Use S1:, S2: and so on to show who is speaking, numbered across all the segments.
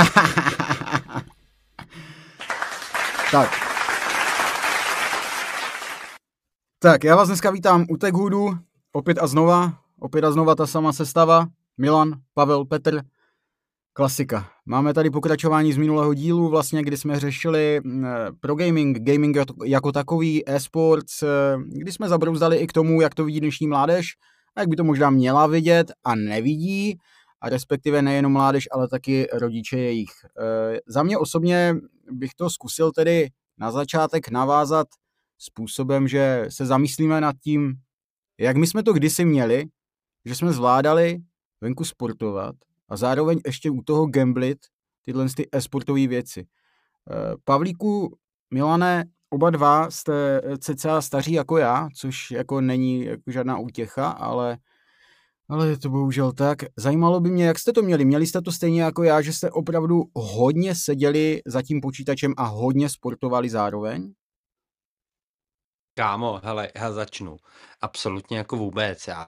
S1: tak. Tak, já vás dneska vítám u Teghoodu, opět a znova, opět a znova ta sama sestava, Milan, Pavel, Petr, klasika. Máme tady pokračování z minulého dílu, vlastně, kdy jsme řešili mm, pro gaming, gaming jako takový, e-sports, kdy jsme zabrouzdali i k tomu, jak to vidí dnešní mládež, a jak by to možná měla vidět a nevidí, a respektive nejenom mládež, ale taky rodiče jejich. E, za mě osobně bych to zkusil tedy na začátek navázat způsobem, že se zamyslíme nad tím, jak my jsme to kdysi měli, že jsme zvládali venku sportovat a zároveň ještě u toho gamblit tyhle ty e-sportové věci. Eh, Pavlíku, Milane, oba dva jste cca staří jako já, což jako není jako žádná útěcha, ale, ale je to bohužel tak. Zajímalo by mě, jak jste to měli. Měli jste to stejně jako já, že jste opravdu hodně seděli za tím počítačem a hodně sportovali zároveň?
S2: Kámo, hele, já začnu. Absolutně jako vůbec. Já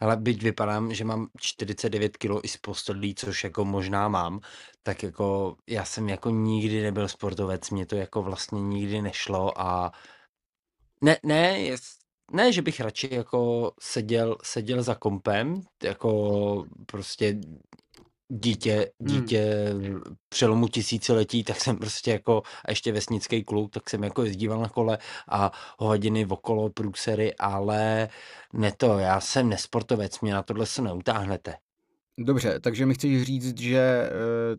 S2: ale byť vypadám, že mám 49 kg i z postelí, což jako možná mám, tak jako já jsem jako nikdy nebyl sportovec, mě to jako vlastně nikdy nešlo a ne, ne, je, ne, že bych radši jako seděl, seděl za kompem, jako prostě dítě, Hmm. dítě přelomu tisíciletí, tak jsem prostě jako, a ještě vesnický kluk, tak jsem jako jezdíval na kole a hodiny okolo průsery, ale ne to, já jsem nesportovec, mě na tohle se neutáhnete.
S1: Dobře, takže mi chceš říct, že e,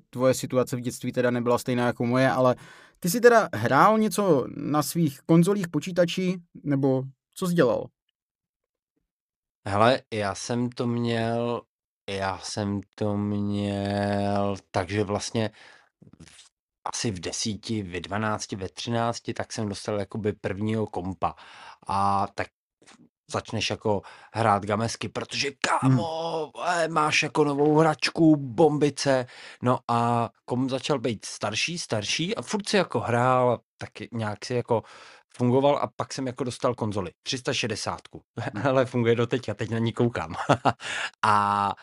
S1: tvoje situace v dětství teda nebyla stejná jako moje, ale ty jsi teda hrál něco na svých konzolích počítačí, nebo co jsi dělal?
S2: Hele, já jsem to měl já jsem to měl takže vlastně v asi v desíti, ve dvanácti, ve třinácti, tak jsem dostal jakoby prvního kompa. A tak začneš jako hrát gamesky, protože Hmm. kámo, eh, máš jako novou hračku, bombice. No a kom začal být starší, starší a furt si jako hrál, tak nějak si jako fungoval a pak jsem jako dostal konzoli. 360. Ale funguje do teď, a teď na ní koukám. a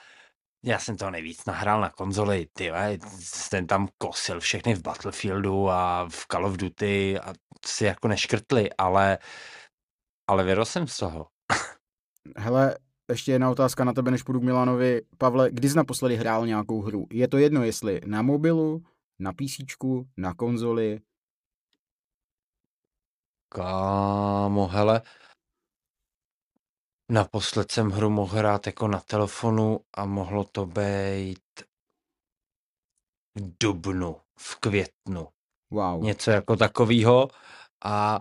S2: já jsem to nejvíc nahrál na konzoli, ty jsem tam kosil všechny v Battlefieldu a v Call of Duty a si jako neškrtli, ale, ale vyrostl jsem z toho.
S1: Hele, ještě jedna otázka na tebe, než půjdu k Milanovi. Pavle, kdy jsi naposledy hrál nějakou hru? Je to jedno, jestli na mobilu, na PC, na konzoli?
S2: Kámo, hele, Naposled jsem hru mohl hrát jako na telefonu a mohlo to být v dubnu, v květnu.
S1: Wow.
S2: Něco jako takového. A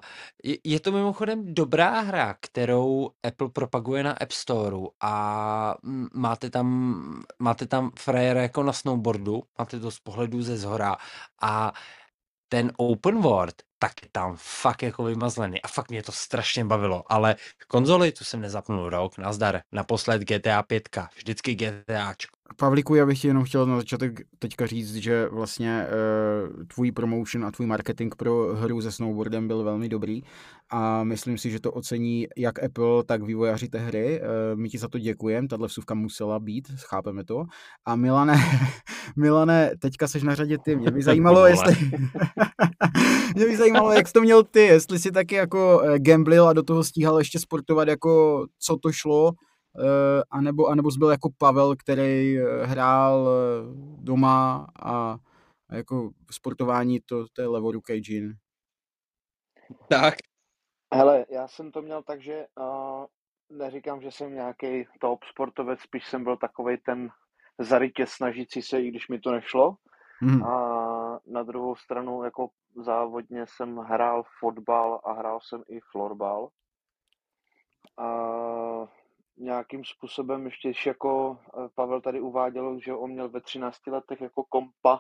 S2: je to mimochodem dobrá hra, kterou Apple propaguje na App Store a máte tam, máte tam frajera jako na snowboardu, máte to z pohledu ze zhora a ten open world tak tam fakt jako vymazlený. A fakt mě to strašně bavilo, ale konzoli tu jsem nezapnul rok, nazdar, naposled GTA 5, vždycky GTAčko.
S1: Pavlíku, já bych ti jenom chtěl na začátek teďka říct, že vlastně uh, tvůj promotion a tvůj marketing pro hru se snowboardem byl velmi dobrý a myslím si, že to ocení jak Apple, tak vývojáři té hry. Uh, my ti za to děkujeme, tahle vsuvka musela být, chápeme to. A Milane, Milane, teďka seš na řadě ty, mě by zajímalo, jestli... mě by zajímalo, jak jsi to měl ty, jestli jsi taky jako uh, gamblil a do toho stíhal ještě sportovat, jako co to šlo, Eh, anebo, anebo jsi byl jako Pavel, který eh, hrál eh, doma a, a jako sportování to, to je levorukej džin.
S2: Tak.
S3: Hele, já jsem to měl tak, že uh, neříkám, že jsem nějaký top sportovec, spíš jsem byl takový ten zarytě snažící se, i když mi to nešlo. Mm. A na druhou stranu jako závodně jsem hrál fotbal a hrál jsem i florbal. A nějakým způsobem ještě, jako eh, Pavel tady uváděl, že on měl ve 13 letech jako kompa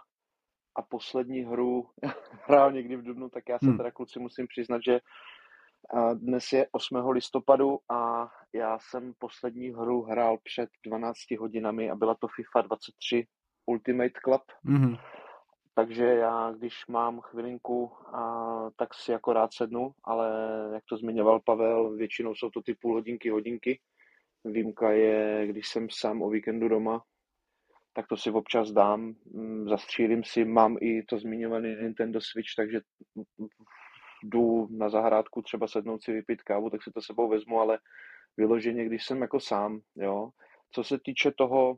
S3: a poslední hru hrál někdy v Dubnu, tak já se hmm. teda kluci musím přiznat, že eh, dnes je 8. listopadu a já jsem poslední hru hrál před 12 hodinami a byla to FIFA 23 Ultimate Club. Mm-hmm. Takže já, když mám chvilinku, a, tak si jako rád sednu, ale jak to zmiňoval Pavel, většinou jsou to ty půl hodinky, hodinky. Výjimka je, když jsem sám o víkendu doma, tak to si občas dám, mm, zastřílím si, mám i to zmiňovaný Nintendo Switch, takže jdu na zahrádku třeba sednout si vypít kávu, tak si to sebou vezmu, ale vyloženě, když jsem jako sám, jo. Co se týče toho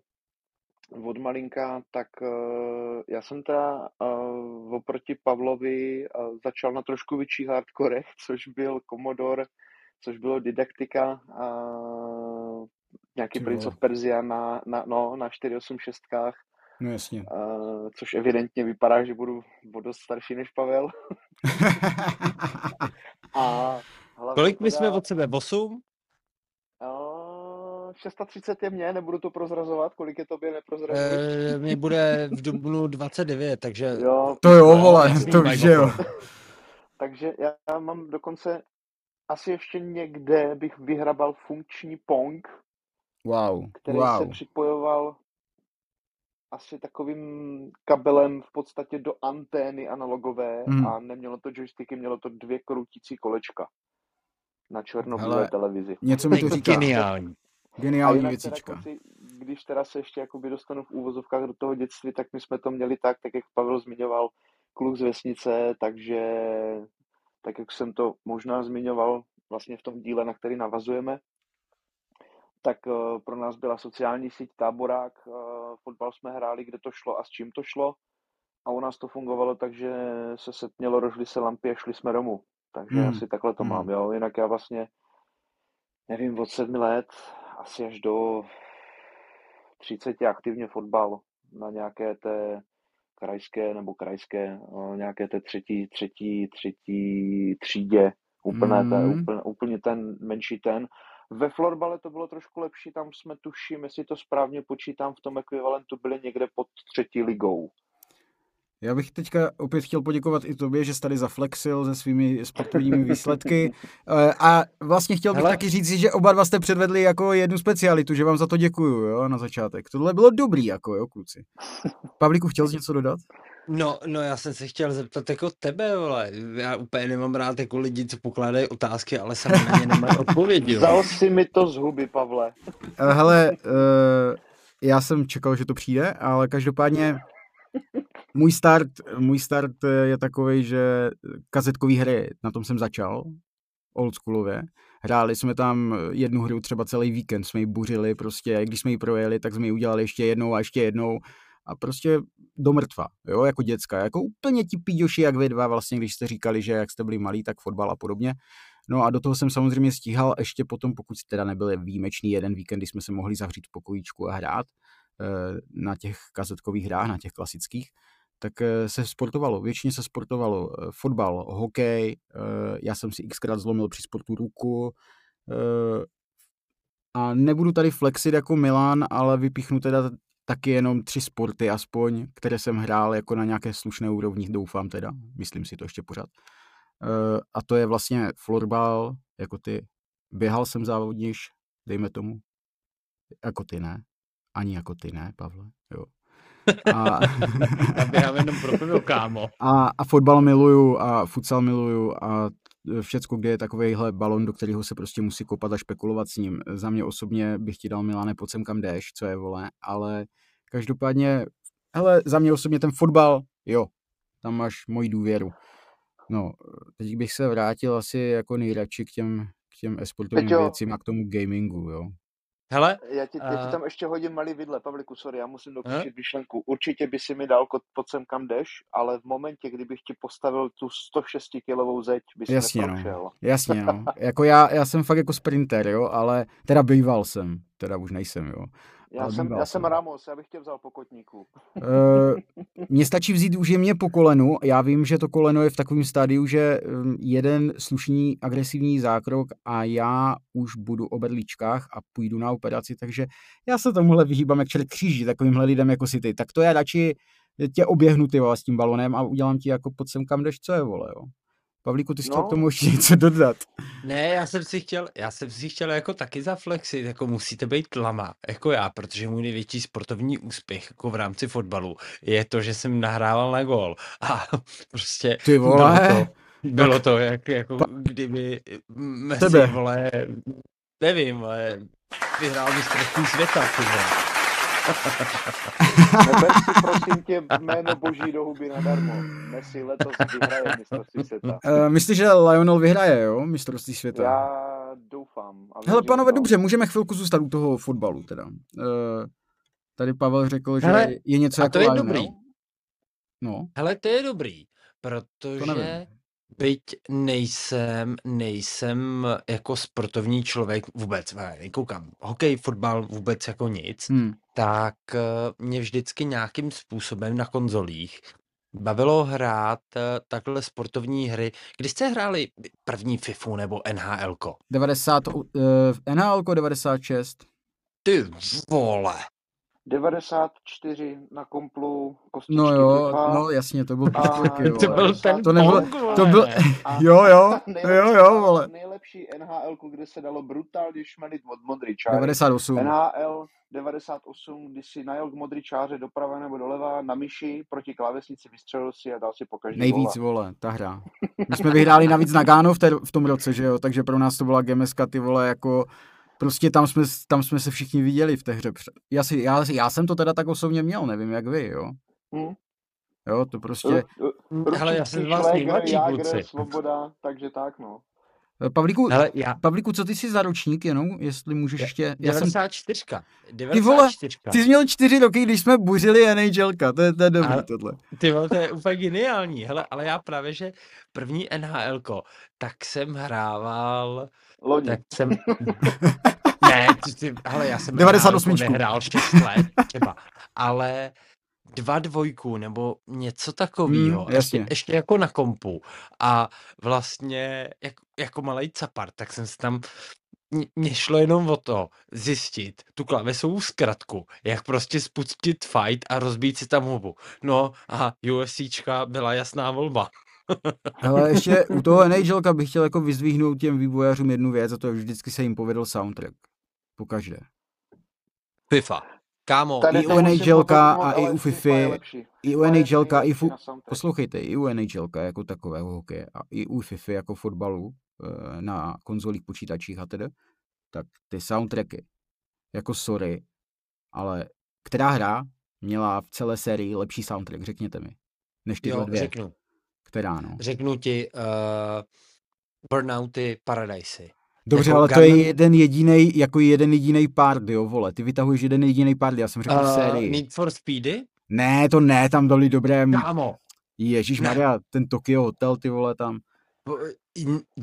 S3: od malinka, tak uh, já jsem teda uh, oproti Pavlovi uh, začal na trošku větší hardcorech, což byl Commodore, což bylo didaktika, uh, nějaký Prince of Persia na, na, no, na 486
S1: No jasně.
S3: Uh, což evidentně vypadá, že budu o dost starší než Pavel.
S2: A Kolik my teda... jsme od sebe? 8?
S3: Uh, 630 je mě, nebudu to prozrazovat, kolik je tobě neprozrazuješ?
S2: Uh, mě bude v dubnu 29, takže...
S1: Jo, to jo, vole, to víš, jo.
S3: takže já mám dokonce asi ještě někde bych vyhrabal funkční Pong,
S1: wow,
S3: který
S1: wow.
S3: se připojoval asi takovým kabelem v podstatě do antény analogové hmm. a nemělo to joysticky, mělo to dvě kroutící kolečka na černobílé televizi.
S1: Něco mi to říká.
S2: Geniální.
S1: Geniální věcička.
S3: Teda, kluci, když teda se ještě jakoby dostanu v úvozovkách do toho dětství, tak my jsme to měli tak, tak jak Pavel zmiňoval, kluk z vesnice, takže tak jak jsem to možná zmiňoval vlastně v tom díle, na který navazujeme, tak uh, pro nás byla sociální síť Táborák, uh, fotbal jsme hráli, kde to šlo a s čím to šlo. A u nás to fungovalo tak, že se setmělo, rožli se lampy a šli jsme domů. Takže hmm. asi takhle to hmm. mám, jo. Jinak já vlastně, nevím, od sedmi let asi až do 30 aktivně fotbal na nějaké té krajské nebo krajské, nějaké té třetí, třetí, třetí třídě, úplně, mm. ten, úplně, úplně ten menší ten. Ve florbale to bylo trošku lepší, tam jsme tuším, jestli to správně počítám, v tom ekvivalentu byli někde pod třetí ligou.
S1: Já bych teďka opět chtěl poděkovat i tobě, že jsi tady zaflexil se svými sportovními výsledky. Eh, a vlastně chtěl bych Hele. taky říct, že oba dva jste předvedli jako jednu specialitu, že vám za to děkuju, jo, na začátek. Tohle bylo dobrý, jako jo, kluci. Pavlíku, chtěl jsi něco dodat?
S2: No, no já jsem se chtěl zeptat jako tebe, vole. Já úplně nemám rád jako lidi, co pokládají otázky, ale sami na ně nemají odpovědi.
S3: Vzal si mi to z huby, Pavle.
S1: Eh, hele, uh, já jsem čekal, že to přijde, ale každopádně můj start, můj start je takový, že kazetkový hry, na tom jsem začal, oldschoolově. Hráli jsme tam jednu hru třeba celý víkend, jsme ji buřili prostě, když jsme ji projeli, tak jsme ji udělali ještě jednou a ještě jednou a prostě do mrtva, jo, jako děcka, jako úplně ti píďoši, jak vy dva vlastně, když jste říkali, že jak jste byli malí, tak fotbal a podobně. No a do toho jsem samozřejmě stíhal ještě potom, pokud teda nebyl výjimečný jeden víkend, kdy jsme se mohli zavřít v pokojíčku a hrát eh, na těch kazetkových hrách, na těch klasických, tak eh, se sportovalo, většině se sportovalo eh, fotbal, hokej, já jsem si xkrát zlomil při sportu ruku, a nebudu tady flexit jako Milan, ale vypíchnu teda taky jenom tři sporty aspoň, které jsem hrál jako na nějaké slušné úrovni, doufám teda, myslím si to ještě pořád. A to je vlastně florbal, jako ty. Běhal jsem závodníš, dejme tomu. Jako ty ne. Ani jako ty ne, Pavle. Jo.
S2: A... Já běhám jenom pro tebe, kámo.
S1: A, a fotbal miluju a futsal miluju a všecko, kde je takovýhle balon, do kterého se prostě musí kopat a špekulovat s ním. Za mě osobně bych ti dal Milane, pod sem kam jdeš, co je vole, ale každopádně, hele, za mě osobně ten fotbal, jo, tam máš moji důvěru. No, teď bych se vrátil asi jako nejradši k těm, k těm esportovým věcím a k tomu gamingu, jo.
S2: Hele,
S3: já ti, já ti tam ještě hodím malý vidle, Pavliku, sorry, já musím dokončit myšlenku. Určitě by si mi dal pod sem kam jdeš, ale v momentě, kdybych ti postavil tu 106 kilovou zeď, by si
S1: Jasně, no. Jasně, no. jako já, já jsem fakt jako sprinter, jo, ale teda býval jsem, teda už nejsem, jo.
S3: Já jsem, já jsem Ramos, já bych tě vzal po kotníku.
S1: Uh, mně stačí vzít už jemně po kolenu. Já vím, že to koleno je v takovém stádiu, že hm, jeden slušný agresivní zákrok a já už budu o berličkách a půjdu na operaci, takže já se tomuhle vyhýbám jak čert kříži takovýmhle lidem jako si ty. Tak to já radši tě oběhnu ty s tím balonem a udělám ti jako pod sem kam jdeš, co je vole, jo. Pavlíku, ty jsi no. chtěl k tomu ještě něco dodat.
S2: Ne, já jsem si chtěl, já jsem si chtěl jako taky zaflexit, jako musíte být lama, jako já, protože můj největší sportovní úspěch jako v rámci fotbalu je to, že jsem nahrával na gol a prostě
S1: ty vole.
S2: bylo to, bylo to jak, jako pa... kdyby mezi, Tebe. vole, nevím, vole, vyhrál mistrovství světa, ty vole.
S3: Neber si prosím tě jméno boží do huby nadarmo. Messi letos vyhraje mistrovství světa.
S1: Uh, myslíš, že Lionel vyhraje, jo, mistrovství světa?
S3: Já doufám.
S1: Ale Hele, panové, dobře, můžeme chvilku zůstat u toho fotbalu teda. Uh, tady Pavel řekl, že Hele, je něco jako
S2: to je Lionel. dobrý.
S1: No.
S2: Hele, to je dobrý, protože byť nejsem, nejsem jako sportovní člověk vůbec, nekoukám hokej, fotbal, vůbec jako nic, hmm. tak eh, mě vždycky nějakým způsobem na konzolích bavilo hrát eh, takhle sportovní hry. Kdy jste hráli první FIFU nebo NHL?
S1: 90, uh, NHL 96.
S2: Ty vole.
S3: 94 na komplu,
S1: kostičky No jo, no jasně, to byl
S2: jo. To byl ten
S1: to nebyl, to byl, jo jo, jo jo, vole.
S3: Nejlepší NHL, kde se dalo brutálně šmelit od Modričáře.
S1: 98.
S3: NHL 98, kdy si najel k Modričáře doprava nebo doleva na myši proti klávesnici, vystřelil si a dal si po každý
S1: Nejvíc, vola. vole, ta hra. My jsme vyhráli navíc na Gáno v, té, v tom roce, že jo, takže pro nás to byla GMSka, ty vole, jako prostě tam jsme, tam jsme se všichni viděli v té hře. Já, si, já, já jsem to teda tak osobně měl, nevím jak vy, jo. Hmm. Jo, to prostě...
S2: Ale já jsem vás nejmladší kluci.
S3: Svoboda, takže tak, no.
S1: Eh, Pavlíku, Hele, já... Pavlíku, co ty jsi za ročník jenom, jestli můžeš ještě...
S2: Já 94. Jsem...
S1: 94. Ty vole, ty jsi měl čtyři roky, když jsme buřili NHLka, to je, to je dobrý ale, tohle.
S2: Ty vole, to je úplně geniální. Hele, ale já právě, že první NHLko, tak jsem hrával...
S3: Loni.
S2: Tak jsem... ne, ty, ty, ale já jsem
S1: 98.
S2: nehrál 6 let třeba, ale dva dvojku nebo něco takového, mm, ještě, ještě jako na kompu a vlastně jak, jako malý capar, tak jsem si tam mně šlo jenom o to zjistit tu klavesovou zkratku, jak prostě spustit fight a rozbít si tam hubu. No a UFCčka byla jasná volba.
S1: Ale ještě u toho NHLka bych chtěl jako vyzvihnout těm vývojářům jednu věc a to je vždycky se jim povedl soundtrack. Pokaždé.
S2: FIFA. Kámo,
S1: Tady i u NHLka a i u FIFA, i u NHLka, i fu... poslouchejte, i u NHLka jako takového hokeje a i u FIFA jako fotbalu eh, na konzolích, počítačích a tedy, tak ty soundtracky, jako sorry, ale která hra měla v celé sérii lepší soundtrack, řekněte mi, než tyhle jo, dvě?
S2: řeknu.
S1: Která, no?
S2: Řeknu ti uh, Burnouty Paradisey.
S1: Dobře, jako ale Garmin... to je jeden jediný, jako jeden jediný pár, jo, vole. Ty vytahuješ jeden jediný pár, já jsem řekl uh, sérii.
S2: Need for Speedy?
S1: Ne, to ne, tam dali dobré...
S2: Kámo.
S1: Ježíš Maria, ten Tokyo Hotel, ty vole, tam.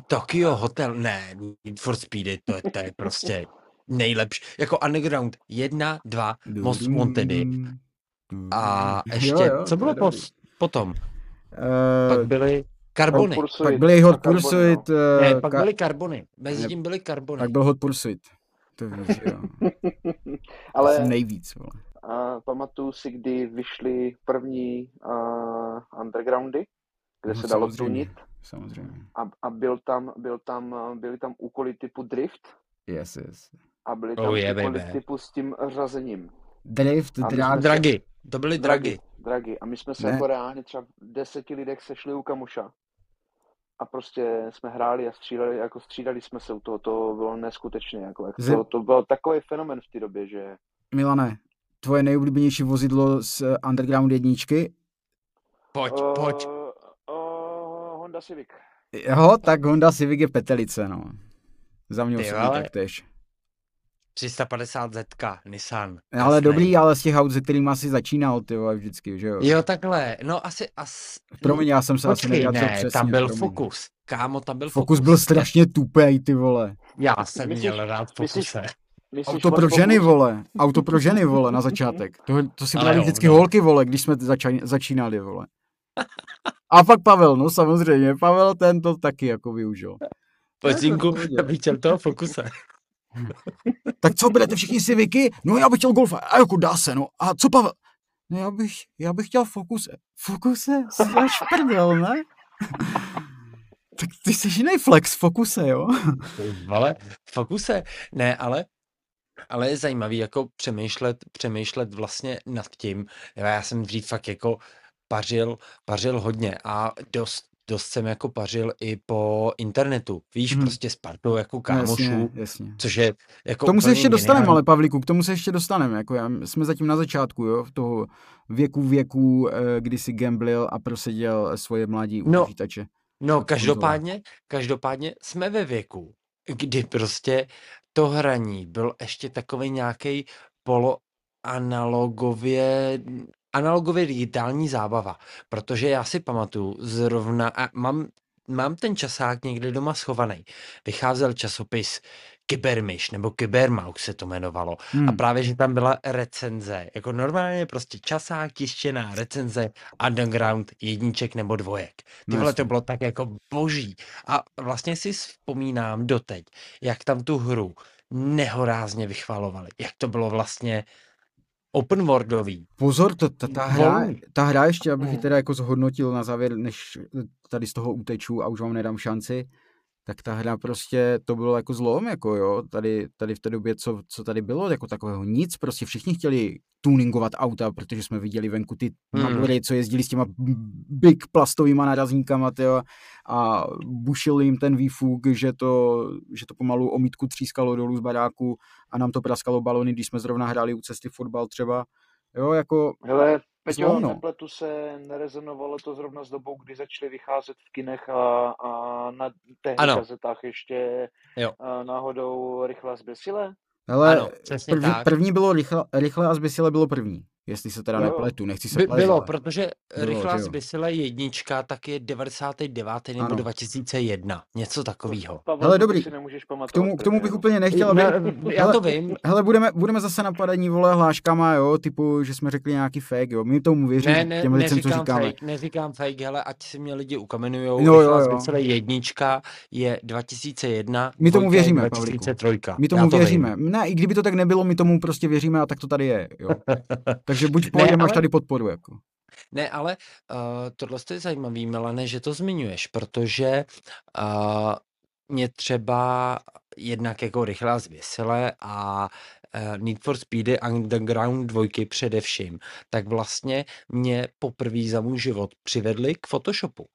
S2: Tokyo Hotel, ne, Need for Speedy, to, je, to je prostě nejlepší. Jako Underground, jedna, dva, Most Wantedy. A ještě, jo, jo, co bylo pos, potom? Uh, Pak byly Karbony.
S1: Pak byly Hot Pursuit.
S2: No. Uh, ne, pak ka- byly karbony. Mezi tím byly karbony.
S1: Pak byl Hot Pursuit. To víš, jo.
S3: Ale
S1: Asi nejvíc. Vole.
S3: A pamatuju si, kdy vyšly první uh, undergroundy, kde no, se dalo tunit.
S1: Samozřejmě.
S3: A, a byl tam, byl tam, byly tam úkoly typu drift.
S1: Yes, yes.
S3: A byly tam oh, yeah, úkoly baby. typu s tím řazením.
S1: Drift,
S2: drag. Dragy. To byly dragy.
S3: Dragy. A my jsme se ne. jako reálně třeba v deseti lidech sešli u kamuša a prostě jsme hráli a střídali, jako střídali jsme se u toho, to bylo neskutečné, jako, jako to, to byl takový fenomen v té době, že...
S1: Milane, tvoje nejoblíbenější vozidlo z Underground jedničky?
S2: Pojď, uh, pojď. Uh,
S3: Honda Civic.
S1: Jo, tak Honda Civic je petelice, no. Za mě osobně taktéž.
S2: 350 Z Nissan.
S1: Ale jasný. dobrý, ale z těch aut, se kterým asi začínal, ty vole, vždycky, že jo?
S2: Jo, takhle, no asi... As...
S1: Promiň, já jsem se Počkej, asi
S2: ne, přesně. tam byl promiň. Fokus. Kámo, tam byl
S1: Fokus. Fokus byl strašně tupej, ty vole.
S2: Já jsem myslíš, měl rád Fokuse.
S1: Myslíš, Auto pro ženy, vole. Auto pro ženy, vole, na začátek. To, to si brali vždycky no. holky, vole, když jsme začali, začínali, vole. A pak Pavel, no samozřejmě. Pavel ten to taky jako využil.
S2: Bych chtěl toho Fokuse.
S1: Tak co, budete všichni Civiky? No já bych chtěl Golfa. A jako dá se, no. A co Pavel? No já bych, já bych chtěl Fokuse. Fokuse? Jsi prdel, ne? tak ty jsi jiný flex Fokuse, jo?
S2: ale Fokuse, ne, ale ale je zajímavý jako přemýšlet, přemýšlet vlastně nad tím. Já jsem dřív fakt jako pařil, pařil hodně a dost dost jsem jako pařil i po internetu. Víš, hmm. prostě s partou jako kámošů, jasně, jasně. což je jako
S1: K tomu se ještě dostaneme, ale Pavlíku, k tomu se ještě dostaneme. Jako já, jsme zatím na začátku, jo, v toho věku věku, eh, kdy si gamblil a proseděl svoje mladí u no, počítače.
S2: No, každopádně, každopádně jsme ve věku, kdy prostě to hraní byl ještě takový nějaký polo analogově analogově digitální zábava, protože já si pamatuju zrovna, a mám, mám ten časák někde doma schovaný. Vycházel časopis Kybermyš nebo Kybermauk se to jmenovalo. Hmm. A právě, že tam byla recenze, jako normálně prostě časák, tištěná recenze underground jedniček nebo dvojek. Tyhle to bylo tak jako boží. A vlastně si vzpomínám doteď, jak tam tu hru nehorázně vychvalovali. Jak to bylo vlastně open worldový.
S1: Pozor, to, ta, ta, hra, ta hra ještě, abych ji teda jako zhodnotil na závěr, než tady z toho uteču a už vám nedám šanci, tak ta hra prostě, to bylo jako zlom, jako jo, tady, tady v té době, co, co tady bylo, jako takového nic, prostě všichni chtěli tuningovat auta, protože jsme viděli venku ty hmm. co jezdili s těma big plastovýma narazníkama, tyjo, a bušil jim ten výfuk, že to, že to pomalu omítku třískalo dolů z baráku a nám to praskalo balony, když jsme zrovna hráli u cesty fotbal třeba, jo, jako...
S3: Hele, Peťo, no. nepletu se, nerezonovalo to zrovna s dobou, kdy začaly vycházet v kinech a, a na těch kazetách ještě jo. A náhodou rychle zběsile?
S1: Ale ano, první, tak. první bylo rychle, rychle a zběsile bylo první. Jestli se teda no. nepletu, nechci se By,
S2: Bylo, protože bylo, rychlá zbysile jednička tak je 99. nebo ano. 2001. Něco takového.
S1: Hele, dobrý. K tomu, k tomu bych úplně nechtěl, aby...
S2: Ne, já to vím.
S1: Hele, budeme, budeme zase napadení vole hláškama, jo, typu, že jsme řekli nějaký fake, jo. My tomu věříme, ne, ne, těm lidem, co říkáme.
S2: Fake, neříkám fake, hele, ať si mě lidi ukamenujou. No, rychlá jo, jo. jednička je 2001.
S1: My tomu věříme, 2003. My tomu věříme. Ne, i kdyby to tak nebylo, my tomu prostě věříme a tak to tady je, jo. Takže buď pohodě, ne, máš ale... tady podporu. Jako.
S2: Ne, ale uh, tohle je zajímavý, Melane, že to zmiňuješ, protože uh, mě třeba jednak jako rychlá zvěsile a uh, Need for Speedy Underground dvojky především, tak vlastně mě poprvé za můj život přivedli k Photoshopu.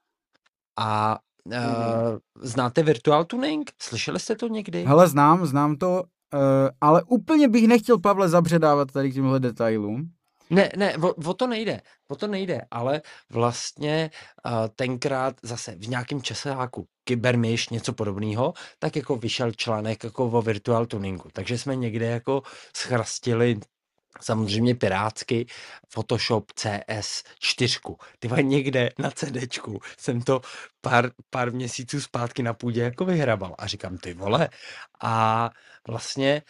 S2: A uh, mm. znáte Virtual Tuning? Slyšeli jste to někdy?
S1: Hele, znám, znám to, uh, ale úplně bych nechtěl Pavle zabředávat tady k těmhle detailům.
S2: Ne, ne, o, o to nejde, o to nejde, ale vlastně uh, tenkrát zase v nějakém časáku Kybermyš, něco podobného, tak jako vyšel článek jako o virtual tuningu. Takže jsme někde jako schrastili samozřejmě pirátsky Photoshop CS 4. Ty někde na CDčku jsem to pár, pár měsíců zpátky na půdě jako vyhrabal a říkám ty vole a vlastně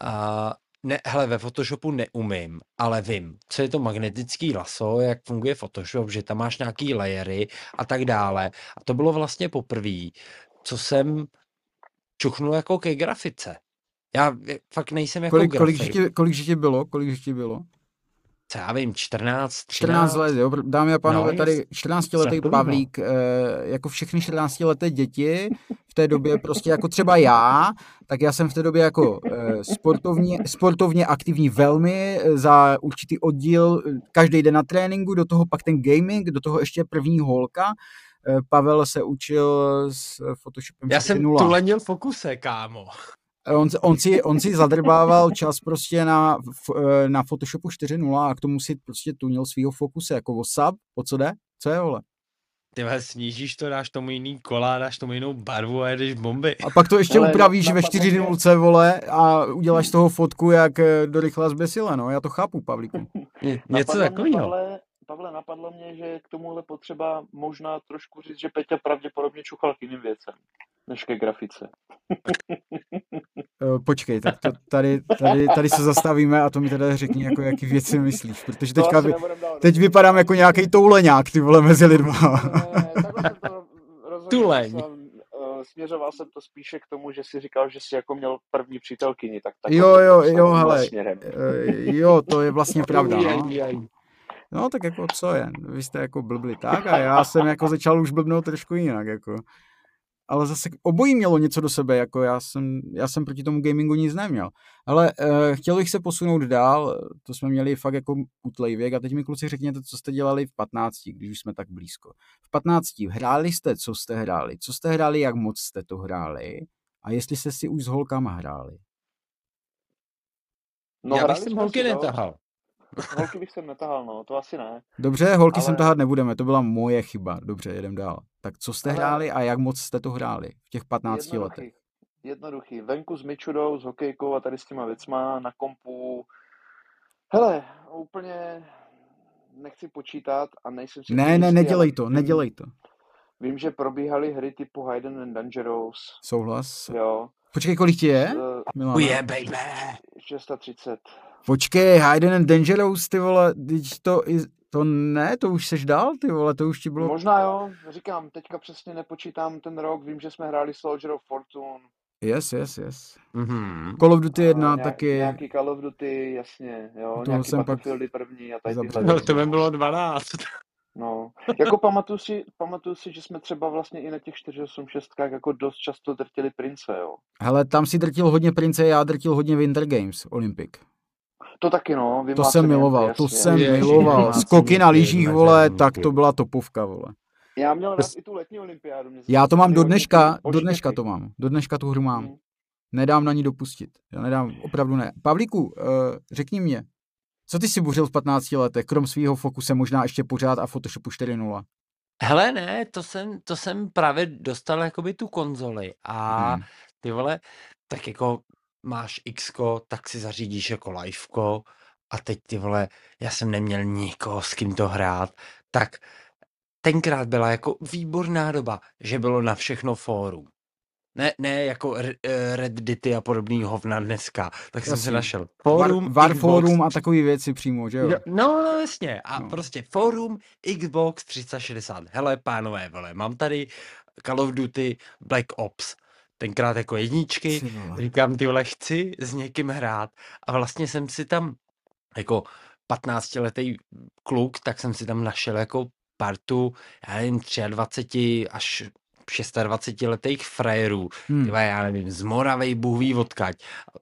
S2: a ne, hele, ve Photoshopu neumím, ale vím, co je to magnetický laso, jak funguje Photoshop, že tam máš nějaký layery a tak dále. A to bylo vlastně poprvé, co jsem čuchnul jako ke grafice. Já fakt nejsem jako
S1: kolik, grafik. Kolik, ti, kolik ti bylo? Kolik ti bylo?
S2: Co já vím, 14, 13.
S1: 14 let, jo, dámy a pánové, no, tady 14 letý Pavlík, eh, jako všechny 14 leté děti, v té době prostě jako třeba já, tak já jsem v té době jako eh, sportovně, sportovně aktivní velmi eh, za určitý oddíl, eh, každý den na tréninku, do toho pak ten gaming, do toho ještě první holka, eh, Pavel se učil s Photoshopem
S2: Já jsem tu lenil fokuse, kámo.
S1: On, on, si, on si zadrbával čas prostě na, eh, na Photoshopu 4.0 a k tomu si prostě tunil svýho fokuse, jako o sub, o co jde? Co je, vole?
S2: Ty snížíš to, dáš tomu jiný kola, dáš tomu jinou barvu a jedeš bomby.
S1: A pak to ještě Ale upravíš ve 4.0, vole, a uděláš z toho fotku, jak eh, do rychla zbesile, no. Já to chápu, Pavlíku.
S2: Něco takového.
S3: Pavle, Pavle, napadlo mě, že k tomuhle potřeba možná trošku říct, že Peťa pravděpodobně čuchal k jiným věcem než ke grafice.
S1: Eh, počkej, tak to tady, tady, tady se zastavíme a to mi teda řekni, jako jaký věci myslíš, protože teďka vy, teď vypadám jako nějaký touleňák, ty vole, mezi lidma.
S2: Tuleň.
S3: Eh, směřoval jsem to spíše k tomu, že si říkal, že jsi jako měl první přítelkyni, tak tak
S1: Jo, jo, jo, hele, eh, jo, to je vlastně pravda, no. No, tak jako co je, vy jste jako blbli tak a já jsem jako začal už blbnout trošku jinak, jako. Ale zase obojí mělo něco do sebe, jako já jsem, já jsem proti tomu gamingu nic neměl. Ale uh, chtěl bych se posunout dál, to jsme měli fakt jako útlej věk a teď mi kluci řekněte, co jste dělali v 15, když už jsme tak blízko. V 15 hráli jste, co jste hráli, co jste hráli, jak moc jste to hráli a jestli jste si už s holkama hráli.
S2: No, já bych jsem holky netahal.
S3: Holky bych sem netahal, no, to asi ne.
S1: Dobře, holky ale... sem tahat nebudeme, to byla moje chyba. Dobře, jedem dál. Tak co jste ale... hráli a jak moc jste to hráli v těch 15 jednoduchý, letech?
S3: Jednoduchý. Venku s Mičudou, s hokejkou a tady s těma věcma na kompu. Hele, úplně nechci počítat a nejsem si...
S1: Ne, ne, nedělej to, nedělej to.
S3: Vím, že probíhaly hry typu Hayden and Dangerous.
S1: Souhlas.
S3: Jo.
S1: Počkej, kolik ti je?
S2: Uh, je, baby.
S3: 630.
S1: Počkej, Hayden and Dangerous, ty vole, to, to ne, to už seš dál, ty vole, to už ti bylo...
S3: Možná jo, říkám, teďka přesně nepočítám ten rok, vím, že jsme hráli Soldier of Fortune.
S1: Yes, yes, yes. Mm-hmm. Call of Duty 1 nějak, taky.
S3: Nějaký Call of Duty, jasně, jo, to nějaký jsem pak... první a tady ty...
S2: No, to by bylo 12.
S3: No, jako pamatuju si, pamatuju si, že jsme třeba vlastně i na těch 486 jako dost často drtili Prince, jo.
S1: Hele, tam si drtil hodně Prince, já drtil hodně Winter Games, Olympic.
S3: To taky no.
S1: To jsem miloval, jasně, to jsem je, miloval. Skoky na lyžích, vole, tak to byla topovka, vole.
S3: Já měl rád i tu letní olympiádu.
S1: Já to mám do dneška, do dneška to mám. Do dneška tu hru mám. Hmm. Nedám na ní dopustit. Já nedám, opravdu ne. Pavlíku, uh, řekni mě, co ty si buřil v 15 letech, krom svého fokuse možná ještě pořád a Photoshopu 4.0?
S2: Hele, ne, to jsem, to jsem právě dostal jakoby tu konzoli a hmm. ty vole, tak jako máš X, tak si zařídíš jako liveko a teď ty vole, já jsem neměl nikoho, s kým to hrát, tak tenkrát byla jako výborná doba, že bylo na všechno fórum. Ne, ne jako eh, Reddity a podobný hovna dneska. Tak jsem se našel
S1: fórum, War, War Forum a takové věci přímo, že jo?
S2: No, no jasně. A no. prostě fórum Xbox 360. Hele, pánové, vole, mám tady Call of Duty Black Ops tenkrát jako jedničky, říkám, ty chci s někým hrát. A vlastně jsem si tam jako 15-letý kluk, tak jsem si tam našel jako partu, já nevím, 23 až 26 letých frajerů, hmm. tyva, já nevím, z Moravej, Bůh ví odkaď.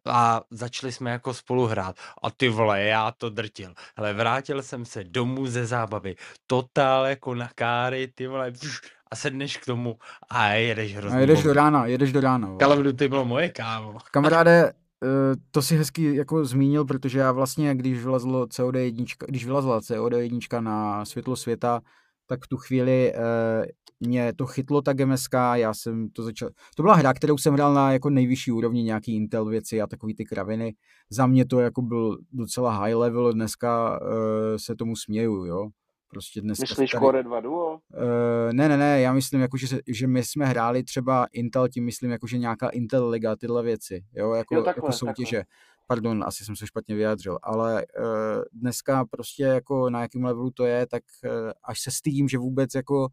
S2: A začali jsme jako spolu hrát. A ty vole, já to drtil. Ale vrátil jsem se domů ze zábavy. Totál jako na káry, ty vole, pš, a sedneš k tomu a jedeš hrozně.
S1: A jedeš do rána, jedeš do rána.
S2: Call Duty bylo moje kámo.
S1: Kamaráde, eh, to si hezky jako zmínil, protože já vlastně, když vylazlo COD jednička, když vylazla COD jednička na světlo světa, tak v tu chvíli eh, mě to chytlo ta GMSK, já jsem to začal, to byla hra, kterou jsem hrál na jako nejvyšší úrovni, nějaký Intel věci a takový ty kraviny. Za mě to jako byl docela high level, dneska uh, se tomu směju, jo. Prostě dneska
S3: Myslíš tady... Core 2 Duo? Uh,
S1: ne, ne, ne, já myslím, jako, že, se, že my jsme hráli třeba Intel, tím myslím, jako, že nějaká Intel Liga, tyhle věci, jo, jako, jo, takhle, jako soutěže. Takhle. Pardon, asi jsem se špatně vyjádřil, ale uh, dneska prostě jako na jakém levelu to je, tak uh, až se stydím, že vůbec jako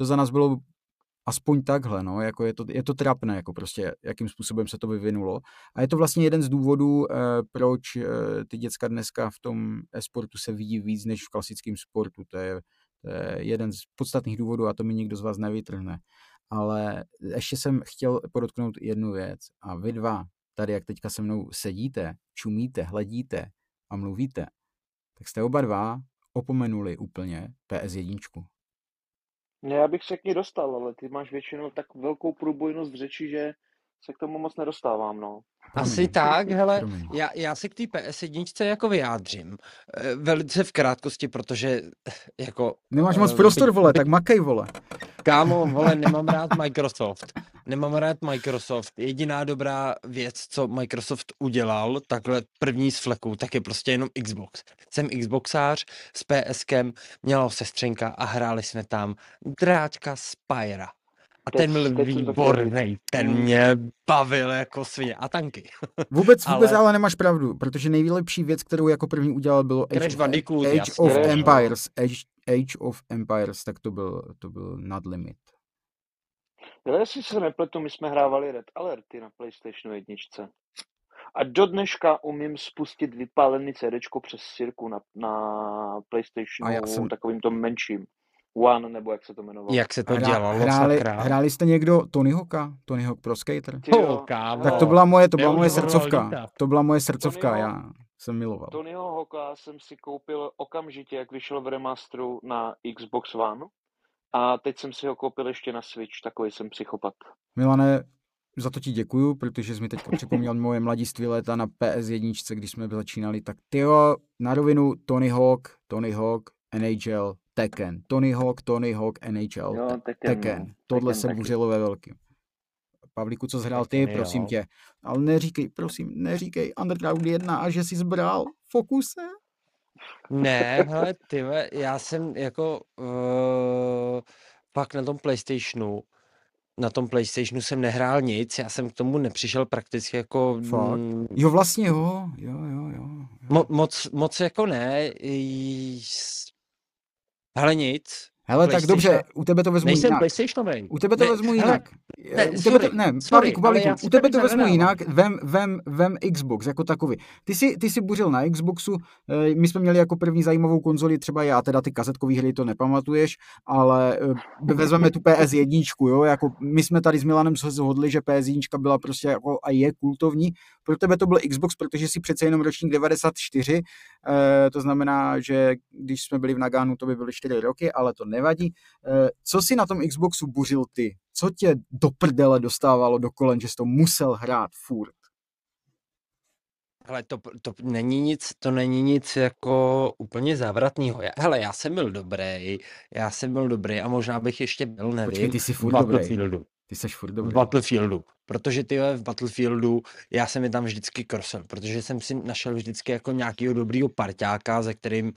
S1: to za nás bylo aspoň takhle, no, jako je to, je to trapné, jako prostě, jakým způsobem se to vyvinulo. A je to vlastně jeden z důvodů, eh, proč eh, ty děcka dneska v tom e-sportu se vidí víc než v klasickém sportu. To je, to je jeden z podstatných důvodů a to mi nikdo z vás nevytrhne. Ale ještě jsem chtěl podotknout jednu věc. A vy dva, tady jak teďka se mnou sedíte, čumíte, hledíte a mluvíte, tak jste oba dva opomenuli úplně PS1.
S3: Ne, já bych se k ní dostal, ale ty máš většinou tak velkou průbojnost řeči, že se k tomu moc nedostávám, no.
S2: Asi tak, hele, já, já se k té PS1 jako vyjádřím. Eh, velice v krátkosti, protože jako...
S1: Nemáš moc eh, prostor, vole, tak makej, vole.
S2: Kámo, vole, nemám rád Microsoft. Nemám rád Microsoft. Jediná dobrá věc, co Microsoft udělal, takhle první z fleku, tak je prostě jenom Xbox. Jsem Xboxář s PSkem, měla sestřenka a hráli jsme tam dráčka Spyra. A ten byl výborný, ten hmm. mě bavil jako svině. A tanky.
S1: Vůbec, vůbec ale... ale nemáš pravdu, protože nejlepší věc, kterou jako první udělal, bylo
S2: Age,
S1: Bandicoot, Age of Crash, Empires. Age, Age of Empires, tak to byl, to byl nad limit.
S3: Jo, jestli se nepletu, my jsme hrávali Red Alerty na PlayStation 1. A do dneška umím spustit vypálený CD přes sirku na, na PlayStation, jsem... takovým tom menším. One, nebo jak se to jmenovalo.
S2: Jak se to Hra, dělalo,
S1: hráli, hráli jste někdo Tony Hawka? Tony Hawk Pro Skater?
S2: Oh,
S1: tak to byla moje, to byla moje srdcovka. To byla moje srdcovka, já jsem miloval.
S3: Tonyho Hawka jsem si koupil okamžitě, jak vyšel v remasteru na Xbox One. A teď jsem si ho koupil ještě na Switch, takový jsem psychopat.
S1: Milane, za to ti děkuju, protože jsi mi teď připomněl moje mladiství léta na PS1, když jsme začínali, tak tyjo, na rovinu Tony Hawk, Tony Hawk, NHL, Tekken. Tony Hawk, Tony Hawk, NHL, jo, Tekken. Tekken. No. Tohle Tekken se buřilo ve velkým. Pavlíku, co zhrál ty, prosím tě. Ale neříkej, prosím, neříkej Underground 1 a že jsi zbral Fokuse.
S2: Ne, hele, ty, já jsem jako uh, pak na tom PlayStationu na tom PlayStationu jsem nehrál nic, já jsem k tomu nepřišel prakticky jako...
S1: Fakt? Jo, vlastně jo, jo, jo, jo.
S2: Mo, moc, moc jako ne, ale nic.
S1: Hele, tak dobře, u tebe to vezmu
S2: Nejsem
S1: jinak.
S2: PlayStationový.
S1: U tebe to ne, vezmu jinak. Ne, u tebe to, ne, sorry, Pavlíku, u tebe to vezmu jinak, vem, vem, vem Xbox jako takový. Ty jsi, ty jsi buřil na Xboxu, eh, my jsme měli jako první zajímavou konzoli, třeba já, teda ty kazetkový hry to nepamatuješ, ale eh, vezmeme tu PS1, jo, jako my jsme tady s Milanem se zhodli, že PS1 byla prostě jako a je kultovní. Pro tebe to byl Xbox, protože si přece jenom ročník 94, eh, to znamená, že když jsme byli v Nagánu, to by byly 4 roky, ale to nevadí. Co si na tom Xboxu buřil ty? Co tě do prdele dostávalo do kolen, že jsi to musel hrát furt?
S2: Hele, to, to není nic, to není nic jako úplně závratného. Hele, já jsem byl dobrý, já jsem byl dobrý a možná bych ještě byl, nevím.
S1: Počkej, ty jsi furt Battlefieldu. Ty jsi furt dobrý.
S2: Battlefieldu. Protože ty v Battlefieldu, já jsem je tam vždycky krosil, protože jsem si našel vždycky jako nějakého dobrýho parťáka, ze kterým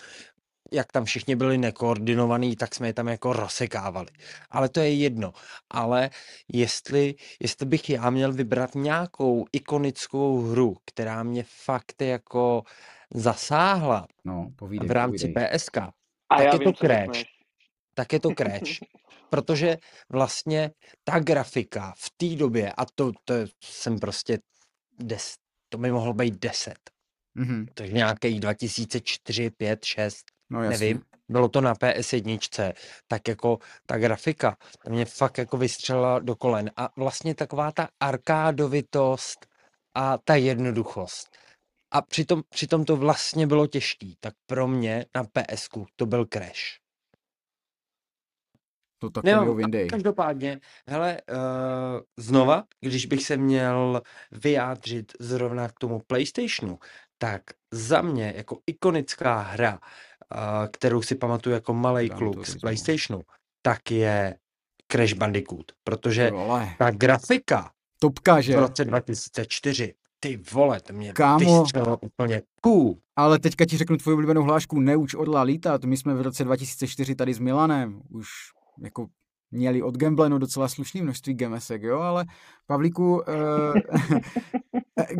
S2: jak tam všichni byli nekoordinovaní, tak jsme je tam jako rozsekávali. Ale to je jedno. Ale jestli, jestli bych já měl vybrat nějakou ikonickou hru, která mě fakt jako zasáhla
S1: no, povídej,
S2: v rámci
S1: povídej.
S2: PSK, A tak je to Crash. Tak je to Crash. Protože vlastně ta grafika v té době, a to, to jsem prostě, des, to by mohlo být 10. Mm-hmm. Takže nějaký 2004, 5, 6. No, nevím, bylo to na PS1, tak jako ta grafika ta mě fakt jako vystřelila do kolen. A vlastně taková ta arkádovitost a ta jednoduchost. A přitom, přitom to vlastně bylo těžký, tak pro mě na ps to byl Crash.
S1: To takový no,
S2: každopádně, hele, uh, znova, když bych se měl vyjádřit zrovna k tomu PlayStationu, tak za mě jako ikonická hra kterou si pamatuju jako malý kluk z PlayStationu, tak je Crash Bandicoot, protože ta grafika
S1: Topka, že?
S2: v roce 2004, ty vole, to mě Kámo, úplně cool.
S1: Ale teďka ti řeknu tvoji oblíbenou hlášku, neuč orla lítat, my jsme v roce 2004 tady s Milanem, už jako měli od Gamblenu docela slušný množství gemesek, jo, ale Pavlíku, uh,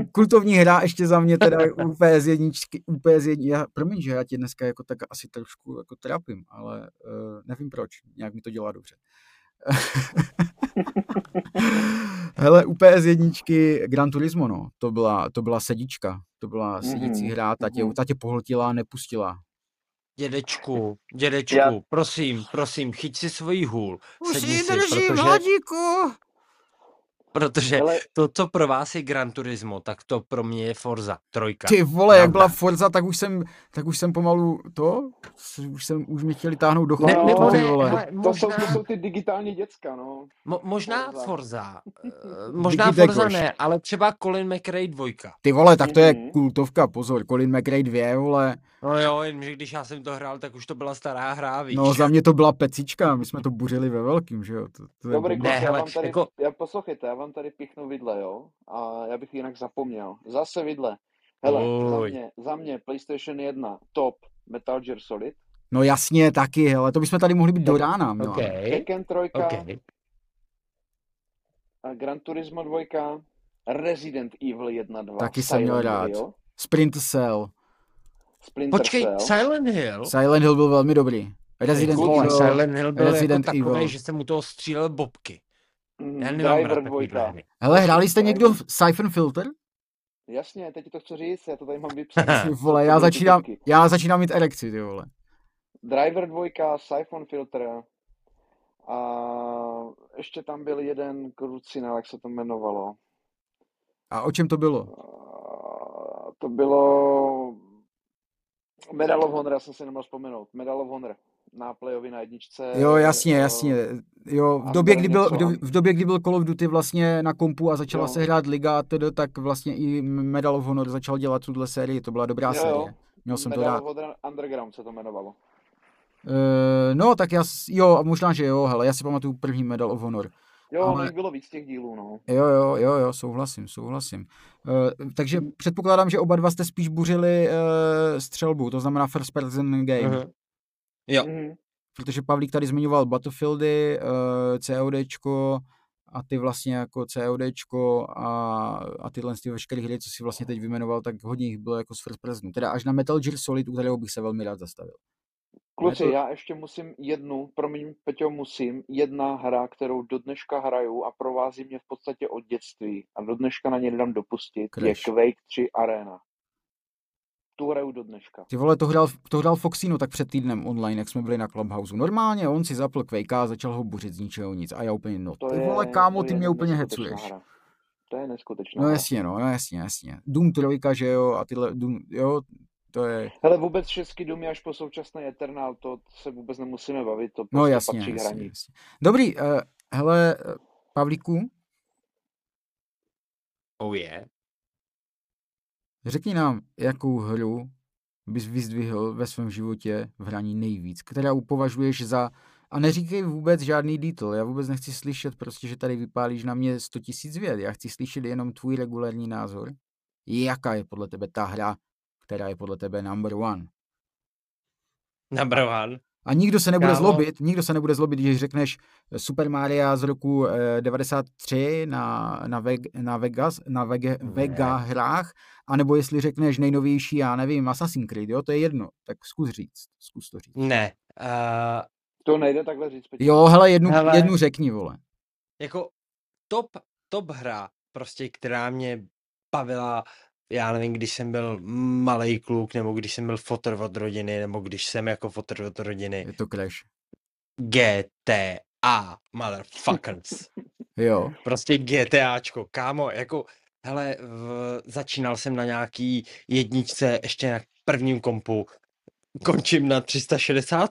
S1: kultovní hra ještě za mě teda u PS1, u PS1, já, promiň, že já tě dneska jako tak asi trošku jako trapím, ale uh, nevím proč, nějak mi to dělá dobře. Hele, u PS1 Gran Turismo, no, to byla, to byla sedička, to byla sedící mhm, hra, ta tě, mhm. ta tě pohltila a nepustila.
S2: Dědečku, dědečku, Já... prosím, prosím, chyť si svoji hůl.
S1: Už ji drží, protože... Vladíku!
S2: Protože Ale... to, co pro vás je Gran Turismo, tak to pro mě je Forza, trojka.
S1: Ty vole, jak byla Forza, tak už jsem, tak už jsem pomalu to, už jsem, už mě chtěli táhnout do
S3: chlapů, ne, ty vole. Hele, to, jsou, to jsou ty digitální děcka, no.
S2: Mo, možná Forza, Forza. Uh, možná Digi Forza ne, ale třeba Colin McRae dvojka.
S1: Ty vole, tak to je mm-hmm. kultovka, pozor, Colin McRae dvě, vole.
S2: No jo, jenže když já jsem to hrál, tak už to byla stará hra, víš.
S1: No za mě to byla pecička, my jsme to buřili ve velkým, že jo. To,
S3: to Dobrý, ne, já vám tady, jako... já poslouchejte, já vám tady pichnu vidle, jo, a já bych jinak zapomněl. Zase vidle. Hele, za mě, za mě PlayStation 1 top Metal Gear Solid.
S1: No jasně, taky, hele, to bychom tady mohli být do rána.
S2: No. Okay.
S3: Tekken 3, okay. Gran Turismo 2, Resident Evil 1, 2.
S1: Taky jsem měl rád. Splinter Cell.
S2: Splinter Počkej, Cell. Silent Hill?
S1: Silent Hill byl velmi dobrý. Resident Evil.
S2: Silent Hill byl Resident jako takový, Evil. že se mu toho střílel bobky.
S3: Mm, Já nemám Driver dvojka.
S1: Hele, hráli jste někdo v Siphon Filter?
S3: Jasně, teď to chci říct, já to tady mám vypsané.
S1: vole, já začínám, já začínám mít erekci, ty vole.
S3: Driver 2, Siphon Filter a ještě tam byl jeden krucinál, jak se to jmenovalo.
S1: A o čem to bylo?
S3: To bylo Medal of Honor, já jsem si nemohl vzpomenout. Medal of Honor na playovi na jedničce.
S1: Jo, jasně, jasně. Jo, v době, kdy byl, v době, kdy byl Call of Duty vlastně na kompu a začala jo. se hrát liga a tedy, tak vlastně i Medal of Honor začal dělat tuhle sérii, to byla dobrá jo, série. Měl jsem
S3: Medal
S1: to rád.
S3: of Honor Underground se to jmenovalo.
S1: Uh, no, tak já, jo, možná, že jo, hele, já si pamatuju první Medal of Honor.
S3: Jo, ale... bylo víc těch dílů, no.
S1: Jo, jo, jo, jo, souhlasím, souhlasím. Uh, takže předpokládám, že oba dva jste spíš buřili uh, střelbu, to znamená first person game. Uh-huh.
S2: Jo. Uh-huh.
S1: Protože Pavlík tady zmiňoval Battlefieldy, uh, CODčko a ty vlastně jako CODčko a, a tyhle ty veškeré hry, co si vlastně teď vymenoval, tak hodně jich bylo jako z first person. Teda až na Metal Gear Solid, u kterého bych se velmi rád zastavil.
S3: Kluci, to... já ještě musím jednu, promiň, Peťo, musím, jedna hra, kterou do dneška hraju a provází mě v podstatě od dětství a do dneška na ně nedám dopustit, Crash. je Quake 3 Arena. Tu hraju do dneška.
S1: Ty vole, to hrál, to hrál Foxino tak před týdnem online, jak jsme byli na Clubhouse. Normálně on si zapl Quake a začal ho buřit z ničeho nic a já úplně, no to ty je, vole, kámo, ty mě úplně hecuješ. Hra.
S3: To je neskutečná
S1: No jasně, no, no jasně, jasně. Doom 3, že jo, a tyhle, Doom, jo, to je...
S3: Hele, vůbec český dům až po současné Eternal, to se vůbec nemusíme bavit, to
S1: no, prostě no, jasně, patří jasně, hraní. Jasně. Dobrý, uh, hele, Pavlíku?
S2: Oh yeah.
S1: Řekni nám, jakou hru bys vyzdvihl ve svém životě v hraní nejvíc, která považuješ za... A neříkej vůbec žádný detail, já vůbec nechci slyšet prostě, že tady vypálíš na mě 100 tisíc věd, já chci slyšet jenom tvůj regulární názor. Jaká je podle tebe ta hra, která je podle tebe number one.
S2: Number one.
S1: A nikdo se nebude Kámo. zlobit, nikdo se nebude zlobit, když řekneš Super Mario z roku eh, 93 na, na, Veg, na, Vegas, na Vege, Vega hrách, anebo jestli řekneš nejnovější, já nevím, Assassin's Creed, jo, to je jedno, tak zkus říct, zkus to říct.
S2: Ne. Uh...
S3: To nejde takhle říct.
S1: Pěkně. Jo, hele, jednu, hele, jednu řekni, vole.
S2: Jako top, top hra, prostě, která mě bavila já nevím, když jsem byl malý kluk, nebo když jsem byl fotr od rodiny, nebo když jsem jako fotr od rodiny.
S1: Je to Clash.
S2: GTA, motherfuckers.
S1: jo.
S2: Prostě GTAčko, kámo, jako, hele, v, začínal jsem na nějaký jedničce, ještě na prvním kompu, končím na 360,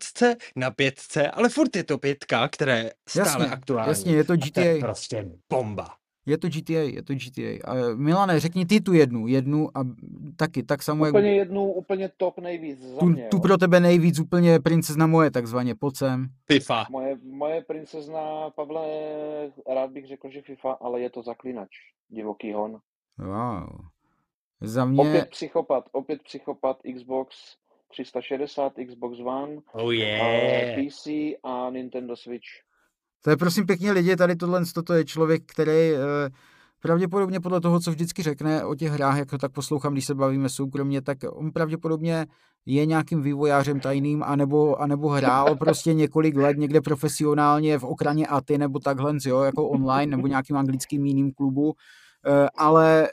S2: na 5, ale furt je to pětka, která je stále jasně, aktuální.
S1: Jasně, je to GTA. A to
S2: je prostě bomba.
S1: Je to GTA, je to GTA. A Milane, řekni ty tu jednu, jednu a taky, tak samo
S3: Úplně jak... jednu, úplně top nejvíc za
S1: tu,
S3: mě,
S1: tu pro tebe nejvíc, úplně princezna moje takzvaně, pojď sem.
S2: FIFA.
S3: Moje, moje princezna, Pavle, rád bych řekl, že FIFA, ale je to zaklinač, divoký hon.
S1: Wow. Za mě...
S3: Opět psychopat, opět psychopat, Xbox 360, Xbox One,
S2: oh yeah.
S3: PC a Nintendo Switch.
S1: To je prosím pěkně lidi, tady tohle to je člověk, který eh, pravděpodobně podle toho, co vždycky řekne o těch hrách, jak to tak poslouchám, když se bavíme soukromně, tak on pravděpodobně je nějakým vývojářem tajným, anebo, anebo hrál prostě několik let někde profesionálně v okraně ATY nebo takhle, jo, jako online, nebo nějakým anglickým jiným klubu, eh, ale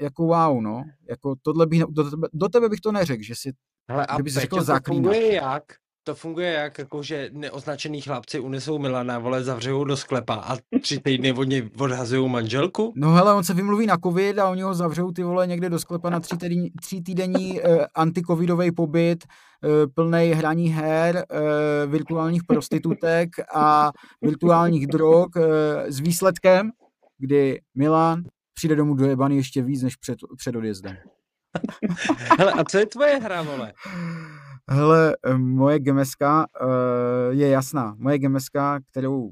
S1: jako wow, no, jako tohle bych, do tebe, do tebe bych to neřekl, že si,
S2: Hele, a
S1: kdyby
S2: řekl zaklínač. jak? To funguje jak, jako, že neoznačený chlapci unesou Milana, vole, zavřou do sklepa a tři týdny od něj odhazují manželku?
S1: No hele, on se vymluví na covid a oni ho zavřou ty vole někde do sklepa na tři týdenní, tří týdenní uh, antikovidový pobyt, uh, plný hraní her, uh, virtuálních prostitutek a virtuálních drog uh, s výsledkem, kdy Milan přijde domů dojebaný ještě víc než před, před odjezdem.
S2: Hele, a co je tvoje hra, vole?
S1: Hele, moje gemeska uh, je jasná. Moje gemeska, kterou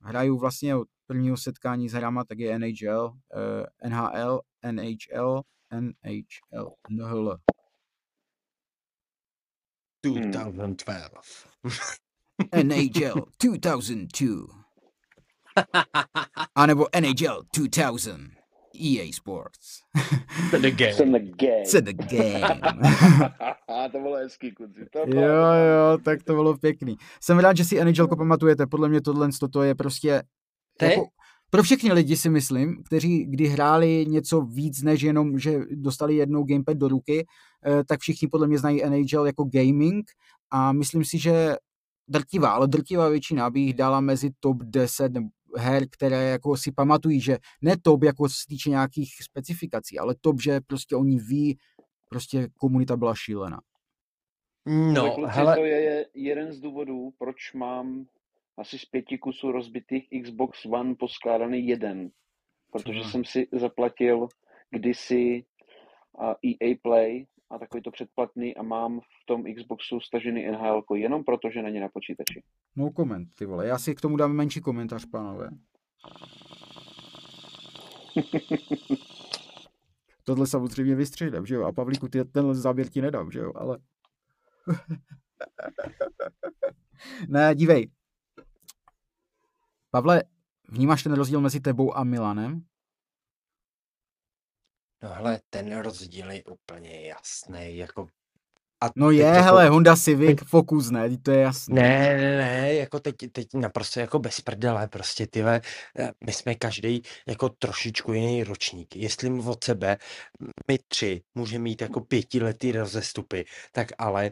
S1: hraju vlastně od prvního setkání s hrama, tak je NHL, uh, NHL, NHL, NHL, NHL.
S2: 2012.
S1: NHL 2002. A nebo NHL 2000. EA Sports.
S2: To the game.
S3: Jsem the game.
S1: To the game.
S3: to bylo hezký, kuci. To
S1: jo, jo, tak to bylo pěkný. Jsem rád, že si NHL pamatujete. Podle mě tohle to je prostě...
S2: Ty? Jako,
S1: pro všechny lidi si myslím, kteří kdy hráli něco víc, než jenom, že dostali jednou gamepad do ruky, eh, tak všichni podle mě znají NHL jako gaming a myslím si, že drtivá, ale drtivá většina by jich dala mezi top 10 her, které jako si pamatují, že ne top jako se týče nějakých specifikací, ale top, že prostě oni ví, prostě komunita byla šílená.
S3: No, kluci, hele... to je jeden z důvodů, proč mám asi z pěti kusů rozbitých Xbox One poskládaný jeden. Protože Co? jsem si zaplatil kdysi EA Play a takový to předplatný a mám v tom Xboxu stažený NHL jenom proto, že není na počítači.
S1: No koment, ty vole. Já si k tomu dám menší komentář, pánové. Tohle samozřejmě vystřídám, že jo? A Pavlíku, ty tenhle záběr ti nedám, že jo? Ale... ne, dívej. Pavle, vnímáš ten rozdíl mezi tebou a Milanem?
S2: No hele, ten rozdíl je úplně jasný, jako
S1: a no je, jako... hele, Honda Civic, Focus, ne, to je jasné.
S2: Ne, ne, ne, jako teď, teď naprosto jako bez prdele, prostě ty eh, my jsme každý jako trošičku jiný ročník. Jestli od sebe, my tři, můžeme mít jako pětiletý rozestupy, tak ale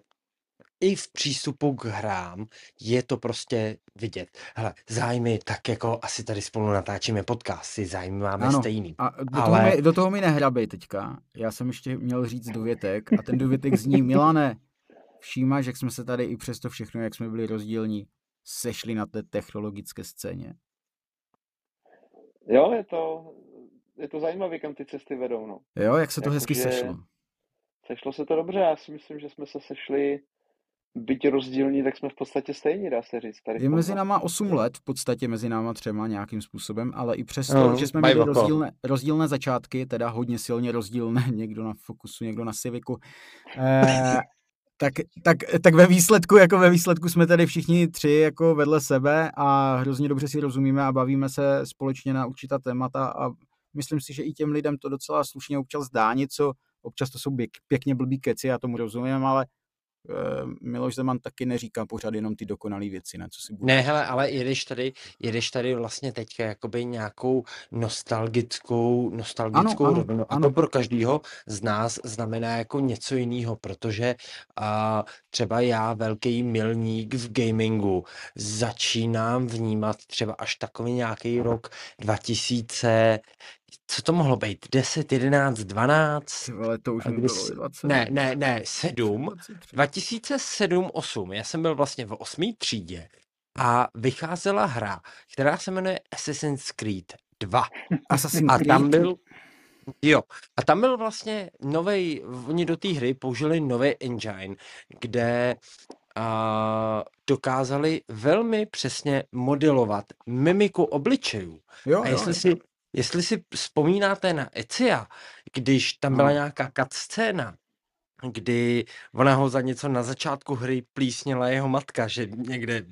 S2: i v přístupu k hrám je to prostě vidět. Hele, zájmy, tak jako asi tady spolu natáčíme podcasty, zájmy máme ano, stejný.
S1: A do, ale... toho mi, do toho mi nehrabej teďka. Já jsem ještě měl říct dovětek a ten dovětek zní, Milane, všímáš, jak jsme se tady i přesto všechno, jak jsme byli rozdílní, sešli na té technologické scéně.
S3: Jo, je to, je to zajímavé, kam ty cesty vedou. No.
S1: Jo, jak se to jako, hezky sešlo.
S3: Sešlo se to dobře, já si myslím, že jsme se sešli byť rozdílní, tak jsme v podstatě stejní, dá se říct. Tady
S1: je mezi náma 8 let, v podstatě mezi náma třema nějakým způsobem, ale i přesto, no, že jsme měli rozdílné, rozdílné začátky, teda hodně silně rozdílné, někdo na Focusu, někdo na Civicu, eh, tak, tak, tak ve výsledku, jako ve výsledku jsme tady všichni tři jako vedle sebe a hrozně dobře si rozumíme a bavíme se společně na určitá témata a myslím si, že i těm lidem to docela slušně občas dá něco, občas to jsou pěkně blbý keci, já tomu rozumím, ale Miloš Zeman taky neříká pořád jenom ty dokonalé věci, ne? Co si
S2: bude... Ne, hele, ale jedeš tady, jedeš tady vlastně teďka jakoby nějakou nostalgickou, nostalgickou ano, rovinu. A ano. to pro každýho z nás znamená jako něco jiného, protože a, třeba já, velký milník v gamingu, začínám vnímat třeba až takový nějaký rok 2000, co to mohlo být? 10, 11, 12?
S1: Ale to už mi bylo 20.
S2: Ne, ne, ne, 7. 2007, 8. Já jsem byl vlastně v 8. třídě a vycházela hra, která se jmenuje Assassin's Creed 2.
S1: Assassin's
S2: Creed? A tam byl, Jo, a tam byl vlastně nový, oni do té hry použili nový engine, kde a, dokázali velmi přesně modelovat mimiku obličejů. Jo, a jestli jo, si Jestli si vzpomínáte na Ecia, když tam byla no. nějaká scéna, kdy ona ho za něco na začátku hry plísněla jeho matka, že někde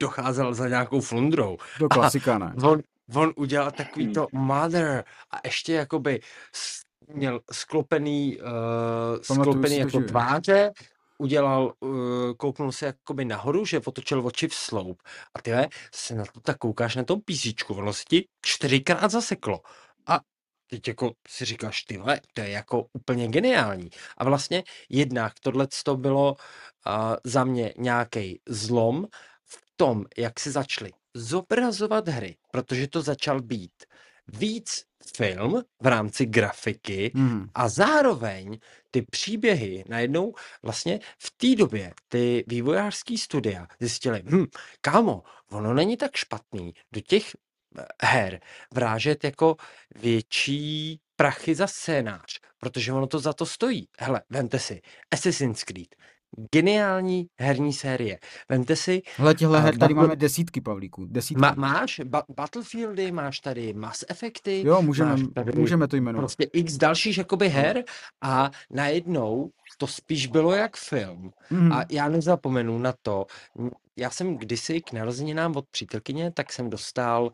S2: docházel za nějakou flundrou.
S1: To klasika, ne?
S2: On, on udělal takový to mother a ještě jakoby měl sklopený, uh, sklopený jako tváře, udělal, uh, kouknul se jakoby nahoru, že otočil oči v sloup. A ty se na to tak koukáš na tom písíčku, ono se ti čtyřikrát zaseklo. A teď jako si říkáš, ty to je jako úplně geniální. A vlastně jednak tohle to bylo uh, za mě nějaký zlom v tom, jak se začaly zobrazovat hry, protože to začal být víc film v rámci grafiky mm. a zároveň ty příběhy najednou vlastně v té době ty vývojářský studia zjistili, hm, kámo, ono není tak špatný do těch eh, her vrážet jako větší prachy za scénář, protože ono to za to stojí. Hele, vemte si, Assassin's Creed, geniální herní série. Vemte si...
S1: Hele, těhle her tady máme desítky, Pavlíku. Desítky.
S2: Ma, máš ba- Battlefieldy, máš tady Mass Effecty.
S1: Jo, můžeme, tady můžeme to jmenovat.
S2: Prostě x dalších jakoby her a najednou to spíš bylo jak film. Mm. A já nezapomenu na to, já jsem kdysi k narozeninám od přítelkyně, tak jsem dostal uh,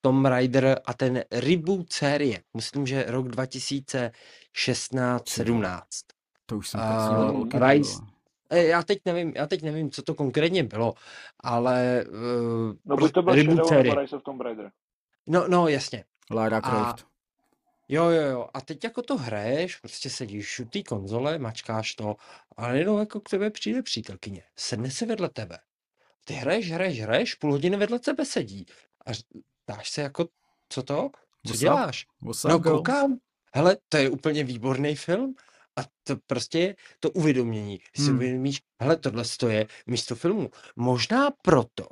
S2: Tom Raider a ten reboot série. Myslím, že rok 2016-17.
S1: To už jsem
S2: uh, Rise, eh, já teď nevím, já teď nevím, co to konkrétně bylo, ale
S3: uh, No buď to byl Shadow Rise of Tomb Raider.
S2: No, no, jasně.
S1: Lara Croft. A,
S2: jo, jo, jo. A teď jako to hraješ, prostě sedíš u té konzole, mačkáš to, ale jenom jako k tebe přijde přítelkyně. Sedne se vedle tebe. Ty hraješ, hraješ, hraješ, půl hodiny vedle tebe sedí. A dáš se jako, co to? Co What's děláš?
S1: What's
S2: no, koukám. Hele, to je úplně výborný film. A to prostě je to uvědomění. Když si hmm. uvědomíš, hele, tohle je místo filmu. Možná proto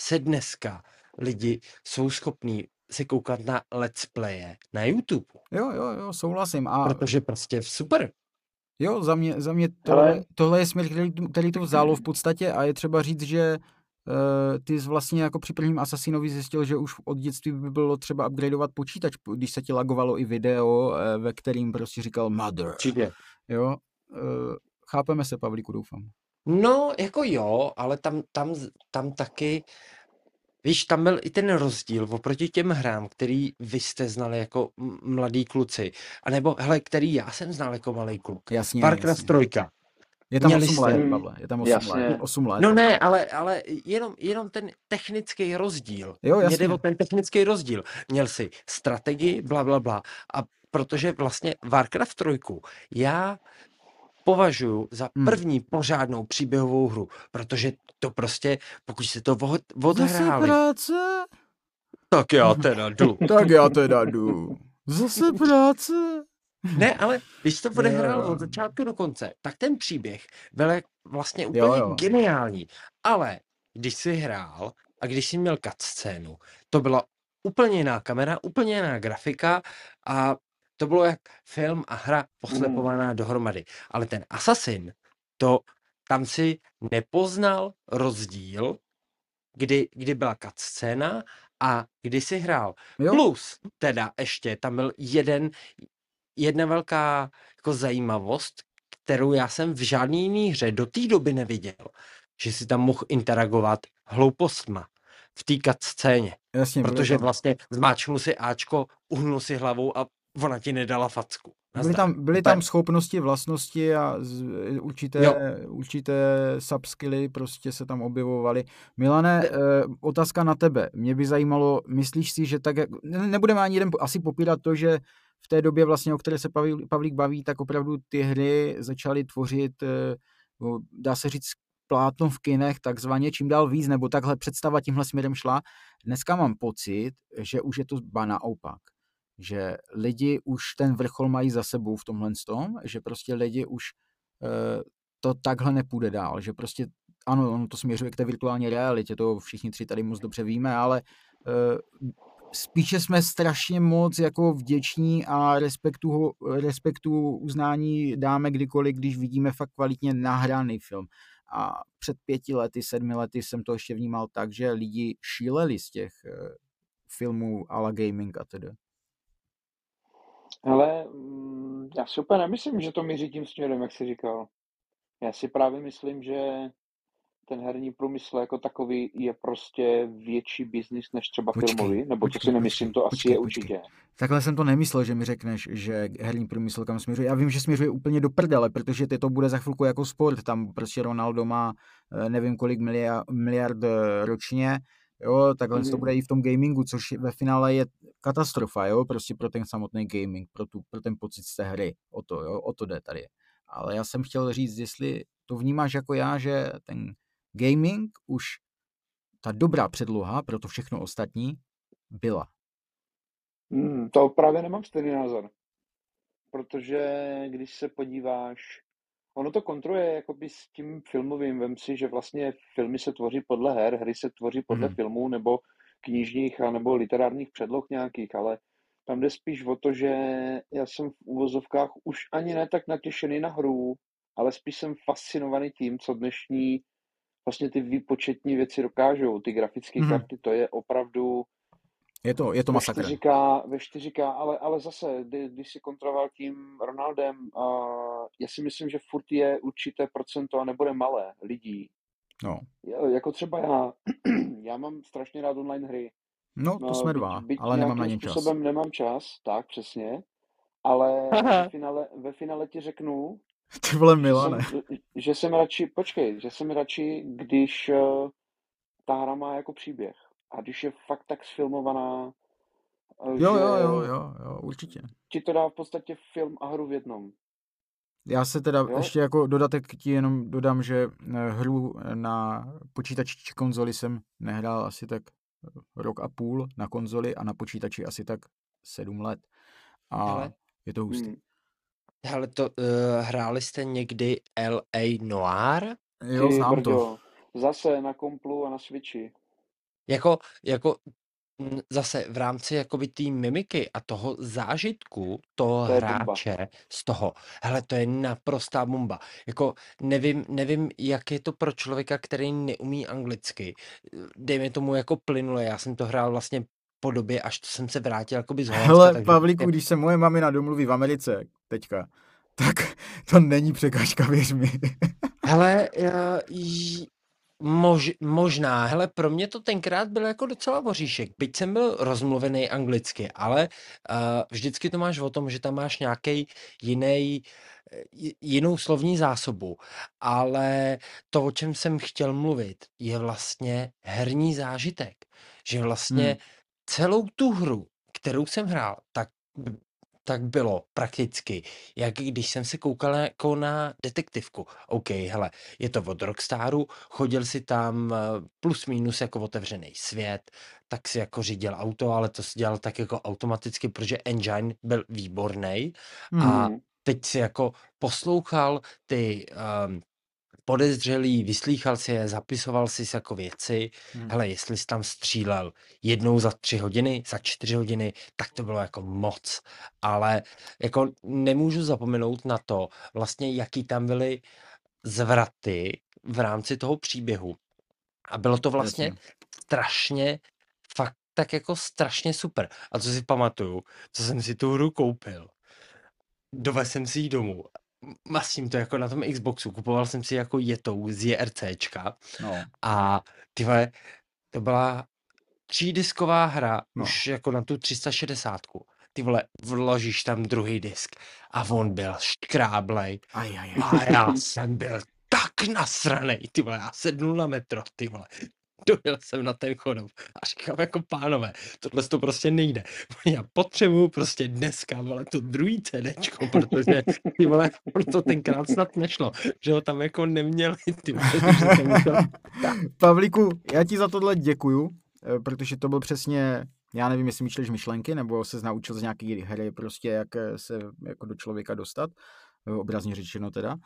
S2: se dneska lidi jsou schopní se koukat na let's playe na YouTube.
S1: Jo, jo, jo, souhlasím. A...
S2: Protože prostě super.
S1: Jo, za mě, za mě tohle, tohle je směr, který, který to vzalo v podstatě a je třeba říct, že ty jsi vlastně jako při prvním Assassinovi zjistil, že už od dětství by bylo třeba upgradeovat počítač, když se ti lagovalo i video, uh, ve kterým prostě říkal mother.
S2: Určitě.
S1: Jo, uh, chápeme se, Pavlíku, doufám.
S2: No, jako jo, ale tam, tam, tam taky Víš, tam byl i ten rozdíl oproti těm hrám, který vy jste znali jako mladí kluci, anebo, hele, který já jsem znal jako malý kluk.
S1: Jasně,
S2: Warcraft
S1: jasně. 3. Je tam Měli 8 let, jste... Pavle, je tam 8 jasně. let. 8 let.
S2: No ne, ale, ale jenom, jenom ten technický rozdíl.
S1: Jo, jasně.
S2: Jde o ten technický rozdíl. Měl si strategii, bla, bla, bla. A protože vlastně Warcraft 3, já považuji za hmm. první pořádnou příběhovou hru, protože to prostě, pokud se to od, odhráli...
S1: Zase práce?
S2: Tak já teda jdu.
S1: tak já teda jdu. Zase práce?
S2: Ne, ale když to odehrál od začátku do konce, tak ten příběh byl vlastně úplně jo, jo. geniální. Ale když jsi hrál a když jsi měl scénu, to byla úplně jiná kamera, úplně jiná grafika a to bylo jak film a hra poslepovaná mm. dohromady. Ale ten Assassin, to tam si nepoznal rozdíl, kdy, kdy byla scéna a kdy si hrál. Jo. Plus teda ještě tam byl jeden, jedna velká jako zajímavost, kterou já jsem v žádné jiné hře do té doby neviděl, že si tam mohl interagovat hloupostma v té scéně.
S1: Jasně,
S2: protože vlastně zmáčknu si Ačko, uhnul si hlavou a ona ti nedala facku.
S1: Byly tam, byly tam schopnosti, vlastnosti a z, určité, určité subskilly prostě se tam objevovaly. Milane, e, otázka na tebe. Mě by zajímalo, myslíš si, že tak, nebudeme ani jeden asi popírat to, že v té době vlastně, o které se Pavlík baví, tak opravdu ty hry začaly tvořit, e, dá se říct, plátno v kinech takzvaně čím dál víc, nebo takhle představa tímhle směrem šla. Dneska mám pocit, že už je to ba naopak že lidi už ten vrchol mají za sebou v tomhle tom, že prostě lidi už e, to takhle nepůjde dál, že prostě ano, ono to směřuje k té virtuální realitě, to všichni tři tady moc dobře víme, ale e, spíše jsme strašně moc jako vděční a respektu, respektu uznání dáme kdykoliv, když vidíme fakt kvalitně nahraný film. A před pěti lety, sedmi lety jsem to ještě vnímal tak, že lidi šíleli z těch e, filmů a la gaming a tedy.
S3: Ale mm, já si úplně nemyslím, že to míří tím směrem, jak jsi říkal. Já si právě myslím, že ten herní průmysl jako takový je prostě větší biznis než třeba počkej, filmový, nebo počkej, to si nemyslím, to počkej, asi je počkej. určitě.
S1: Takhle jsem to nemyslel, že mi řekneš, že herní průmysl kam směřuje. Já vím, že směřuje úplně do prdele, protože ty to bude za chvilku jako sport. Tam prostě Ronaldo má eh, nevím kolik miliard, miliard eh, ročně Jo, takhle mm. to bude i v tom gamingu, což ve finále je katastrofa, jo, prostě pro ten samotný gaming, pro, tu, pro ten pocit z té hry, o to, jo, o to jde tady. Ale já jsem chtěl říct, jestli to vnímáš jako já, že ten gaming už ta dobrá předloha pro to všechno ostatní byla.
S3: Hmm, to právě nemám stejný názor. Protože když se podíváš ono to kontruje jakoby s tím filmovým. Vem si, že vlastně filmy se tvoří podle her, hry se tvoří podle mm. filmů nebo knižních a nebo literárních předloh nějakých, ale tam jde spíš o to, že já jsem v úvozovkách už ani ne tak natěšený na hru, ale spíš jsem fascinovaný tím, co dnešní vlastně ty výpočetní věci dokážou. Ty grafické mm. karty, to je opravdu
S1: je to, je to masakr.
S3: Ve 4K, ve 4K ale, ale zase, kdy, když si kontroloval tím Ronaldem, uh, já si myslím, že furt je určité procento a nebude malé lidí.
S1: No.
S3: Jako třeba já, já mám strašně rád online hry.
S1: No, to no, jsme dva, byť, ale nemám na ně čas.
S3: nemám čas, tak přesně. Ale ve finále, ve finále ti řeknu,
S1: Ty vole Milane.
S3: Že jsem, že jsem radši, počkej, že jsem radši, když uh, ta hra má jako příběh. A když je fakt tak sfilmovaná,
S1: Jo, jo, jo, jo, jo, určitě.
S3: Ti to dá v podstatě film a hru v jednom.
S1: Já se teda jo? ještě jako dodatek ti jenom dodám, že eh, hru na počítači či konzoli jsem nehrál asi tak rok a půl na konzoli a na počítači asi tak sedm let. A Hele. je to hustý. Hmm.
S2: Hele, to uh, hráli jste někdy L.A. Noir?
S1: Jo, znám to.
S3: Zase na komplu a na Switchi.
S2: Jako, jako zase v rámci jakoby té mimiky a toho zážitku toho to hráče bomba. z toho, hele, to je naprostá bomba. Jako nevím, nevím, jak je to pro člověka, který neumí anglicky. Dejme tomu jako plynule, já jsem to hrál vlastně po době, až to jsem se vrátil jakoby z Holandska.
S1: Hele, takže... Pavlíku, když se moje mamina domluví v Americe teďka, tak to není překážka, věř mi.
S2: Hele, Mož, možná, hele, pro mě to tenkrát byl jako docela voříšek, byť jsem byl rozmluvený anglicky, ale uh, vždycky to máš o tom, že tam máš nějaký jiný, jinou slovní zásobu, ale to, o čem jsem chtěl mluvit, je vlastně herní zážitek, že vlastně hmm. Celou tu hru, kterou jsem hrál, tak tak bylo prakticky, jak když jsem se koukal jako na detektivku. OK, hele, je to od Rockstaru, chodil si tam eh, plus minus jako otevřený svět, tak si jako řídil auto, ale to si dělal tak jako automaticky, protože engine byl výborný mm. a hmm. teď si jako poslouchal ty um, podezřelý, vyslýchal si je, zapisoval si jako věci, hmm. hele, jestli jsi tam střílel jednou za tři hodiny, za čtyři hodiny, tak to bylo jako moc. Ale jako nemůžu zapomenout na to, vlastně jaký tam byly zvraty v rámci toho příběhu. A bylo to vlastně Jasně. strašně, fakt tak jako strašně super. A co si pamatuju, co jsem si tu hru koupil, dovez jsem si ji domů masím to jako na tom Xboxu, kupoval jsem si jako jetou z JRCčka no. a ty vole, to byla třídisková hra, no. už jako na tu 360. Ty vole, vložíš tam druhý disk a on byl škráblej. Aj, aj, aj. A já jsem byl tak nasranej, ty vole, já sednul na metro, ty vole dojel jsem na ten chodov a říkám jako pánové, tohle to prostě nejde. Já potřebuju prostě dneska, vole, to druhý CDčko, protože ty vole, proto tenkrát snad nešlo, že ho tam jako neměli, ty to...
S1: Pavlíku, já ti za tohle děkuju, eh, protože to byl přesně já nevím, jestli myšlíš myšlenky, nebo se naučil z nějaký hry, prostě jak eh, se jako do člověka dostat, eh, obrazně řečeno teda.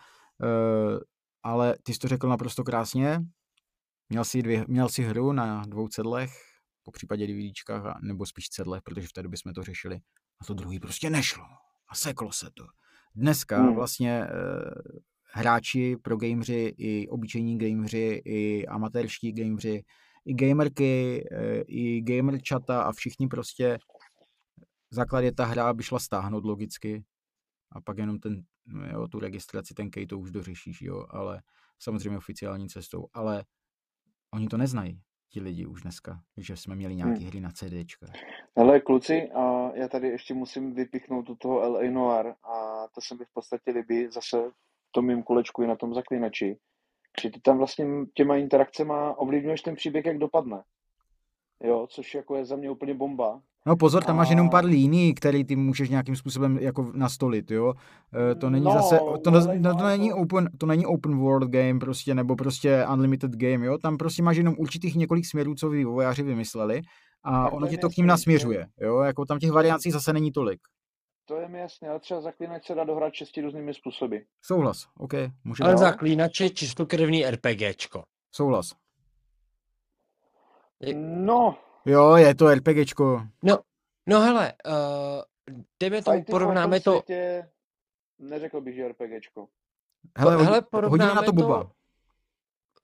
S1: Ale ty jsi to řekl naprosto krásně, Měl si, dvě, měl si hru na dvou cedlech, po případě DVDčkách, nebo spíš cedlech, protože v té době jsme to řešili. A to druhý prostě nešlo. A seklo se to. Dneska hmm. vlastně e, hráči, pro gameři, i obyčejní gameři, i amatérští gameři, i gamerky, e, i gamer chata a všichni prostě základ je ta hra, aby šla stáhnout logicky a pak jenom ten, jo, tu registraci, ten key to už dořešíš, jo, ale samozřejmě oficiální cestou, ale Oni to neznají, ti lidi už dneska, že jsme měli nějaké hmm. hry na CDčka.
S3: Ale kluci, a já tady ještě musím vypichnout do toho LA Noir a to se mi v podstatě líbí zase v tom mým kulečku i na tom zaklinači, že ty tam vlastně těma interakcema ovlivňuješ ten příběh, jak dopadne. Jo, což jako je za mě úplně bomba.
S1: No pozor, tam a... máš jenom pár líní, který ty můžeš nějakým způsobem jako nastolit, jo. E, to není no, zase, to, no, to, to, není open, to není open world game prostě, nebo prostě unlimited game, jo. Tam prostě máš jenom určitých několik směrů, co vývojáři vymysleli a tak ono ti to k ním nasměřuje, jo. Jako tam těch variací zase není tolik.
S3: To je mi jasné, ale třeba zaklínač se dá dohrát šesti různými způsoby.
S1: Souhlas, OK.
S2: Může ale zaklínač je čistokrevný RPGčko.
S1: Souhlas.
S3: No,
S1: Jo, je to RPGčko.
S2: No, no hele, uh, dejme tomu, porovnáme to... Světě,
S3: neřekl bych, že RPGčko.
S1: Hele, hele hodíme na to Boba.
S2: To,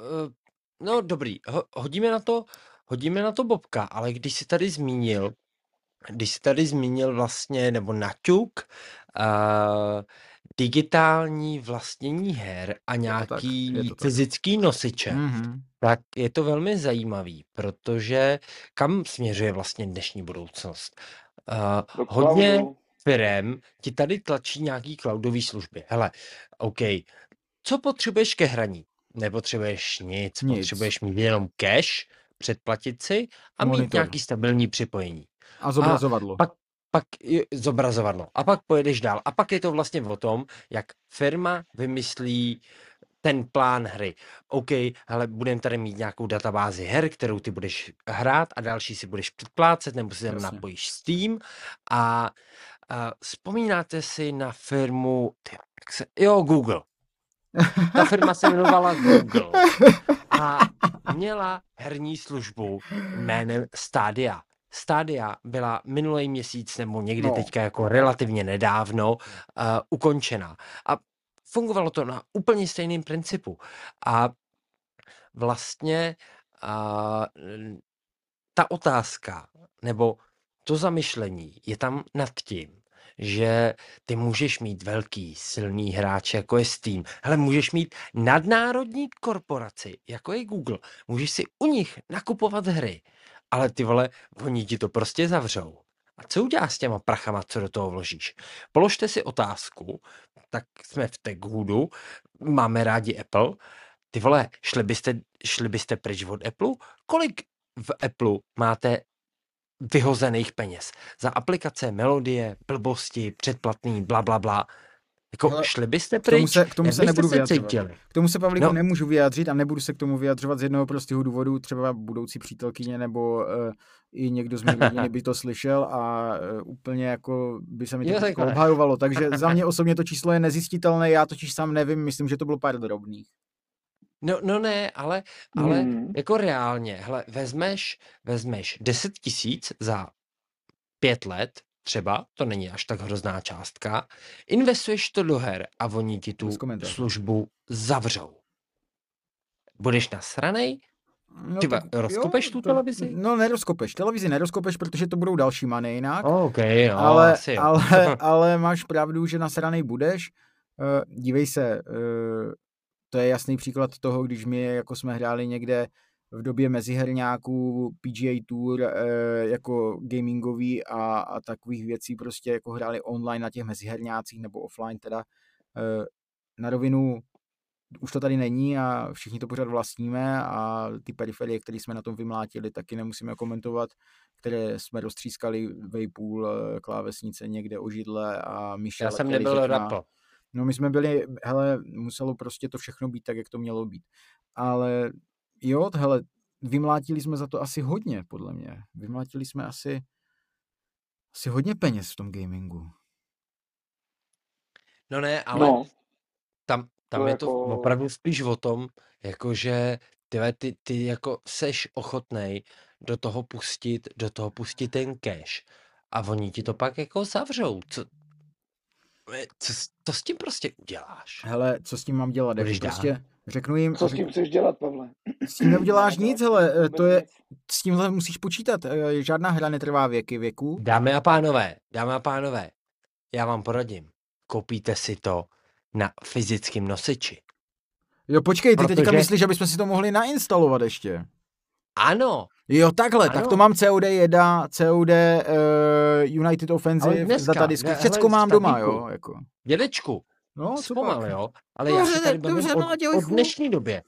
S2: uh, no dobrý, ho, hodíme na to, hodíme na to Bobka, ale když si tady zmínil, když si tady zmínil vlastně, nebo naťuk, uh, digitální vlastnění her a nějaký to tak, fyzický tak. nosiče, mm-hmm. tak je to velmi zajímavý, protože kam směřuje vlastně dnešní budoucnost? Uh, hodně firm ti tady tlačí nějaký cloudové služby. Hele, OK, co potřebuješ ke hraní? Nepotřebuješ nic, nic. potřebuješ mít jenom cash, předplatit si a Monitor. mít nějaký stabilní připojení.
S1: A zobrazovadlo.
S2: A pak, pak zobrazovadlo. A pak pojedeš dál. A pak je to vlastně o tom, jak firma vymyslí ten plán hry. OK, ale budeme tady mít nějakou databázi her, kterou ty budeš hrát a další si budeš předplácet, nebo si tam napojíš Steam a, a vzpomínáte si na firmu, ty, jak se, jo, Google. Ta firma se jmenovala Google a měla herní službu jménem Stadia. Stadia byla minulý měsíc nebo někdy no. teďka jako relativně nedávno uh, ukončena. A fungovalo to na úplně stejném principu. A vlastně uh, ta otázka nebo to zamyšlení je tam nad tím, že ty můžeš mít velký, silný hráč, jako je Steam. Hele, můžeš mít nadnárodní korporaci, jako je Google. Můžeš si u nich nakupovat hry, ale ty vole, oni ti to prostě zavřou. A co uděláš s těma prachama, co do toho vložíš? Položte si otázku, tak jsme v Techhoodu, máme rádi Apple, ty vole, šli byste, šli byste pryč od Apple? Kolik v Apple máte vyhozených peněz. Za aplikace, melodie, blbosti, předplatný, bla, bla, bla. Jako Ale šli byste pryč? K tomu
S1: se, k tomu se nebudu se vyjadřovat. Cítili? K tomu se, Pavlíku, no. nemůžu vyjádřit a nebudu se k tomu vyjadřovat z jednoho prostého důvodu, třeba budoucí přítelkyně nebo uh, i někdo z mých rodiny by to slyšel a uh, úplně jako by se mi to jako obhajovalo. Takže za mě osobně to číslo je nezjistitelné, já totiž sám nevím, myslím, že to bylo pár drobných.
S2: No, no ne, ale, ale hmm. jako reálně, hele, vezmeš, vezmeš 10 tisíc za pět let, třeba, to není až tak hrozná částka, investuješ to do her a oni ti tu službu zavřou. Budeš nasranej? No, Třeba tak, rozkopeš jo, tu to, televizi?
S1: No nerozkopeš, televizi nerozkopeš, protože to budou další many jinak.
S2: OK, no,
S1: ale,
S2: asi jo.
S1: ale, ale máš pravdu, že nasranej budeš. Uh, dívej se, uh, to je jasný příklad toho, když my jako jsme hráli někde v době meziherňáků, PGA Tour, e, jako gamingový a, a takových věcí prostě jako hráli online na těch meziherňácích nebo offline teda. E, na rovinu už to tady není a všichni to pořád vlastníme a ty periferie, které jsme na tom vymlátili, taky nemusíme komentovat, které jsme roztřískali vejpůl eh, klávesnice někde o židle a Michel.
S2: Já jsem nebyl rapo.
S1: No my jsme byli, hele, muselo prostě to všechno být tak, jak to mělo být. Ale jo, hele, vymlátili jsme za to asi hodně, podle mě. Vymlátili jsme asi, asi hodně peněz v tom gamingu.
S2: No ne, ale no. tam, tam to je jako... to opravdu spíš o tom, jakože ty, ty, ty jako seš ochotnej do toho pustit, do toho pustit ten cash a oni ti to pak jako zavřou. Co, co, to s tím prostě uděláš?
S1: Hele, co s tím mám dělat? Jako prostě řeknu jim...
S3: Co s tím chceš dělat, Pavle?
S1: S tím neuděláš nic, hele, to je, s tímhle musíš počítat. Eh, žádná hra netrvá věky věku.
S2: Dámy a pánové, dámy a pánové, já vám poradím. Koupíte si to na fyzickém nosiči.
S1: Jo, počkej, ty Protože... teďka myslíš, že bychom si to mohli nainstalovat ještě.
S2: Ano.
S1: Jo, takhle, ano. tak to mám COD 1, COD uh, United Offensive, dneska, datadisky, všecko mám doma, jo. Jako.
S2: Dědečku, no, zpomal, jo, ale dobře, já se tady bavím od, od dnešní době.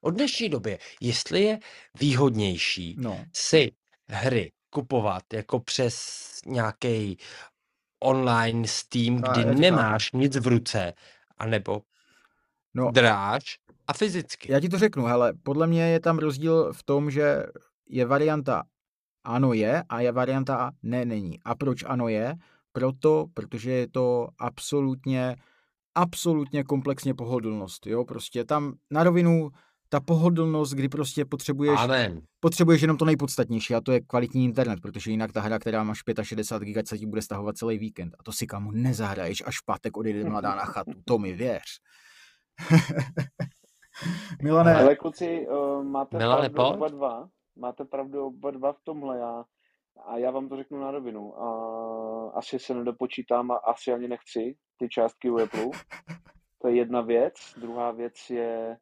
S2: Od dnešní době, jestli je výhodnější no. si hry kupovat jako přes nějaký online Steam, kdy nemáš nic v ruce, anebo no. dráž, a fyzicky.
S1: Já ti to řeknu, hele, podle mě je tam rozdíl v tom, že je varianta ano je a je varianta ne není. A proč ano je? Proto, protože je to absolutně, absolutně komplexně pohodlnost. Jo, prostě tam na rovinu ta pohodlnost, kdy prostě potřebuješ,
S2: Amen.
S1: potřebuješ jenom to nejpodstatnější a to je kvalitní internet, protože jinak ta hra, která máš 65 GB, se ti bude stahovat celý víkend a to si kamu nezahraješ, až v pátek odejde mladá na chatu, to mi věř.
S3: Milane. Ale kluci, uh, máte Milane, pravdu oba dva. Máte pravdu oba dva v tomhle. Já, a já vám to řeknu na rovinu. Uh, asi se nedopočítám a asi ani nechci ty částky u Apple. To je jedna věc. Druhá věc je,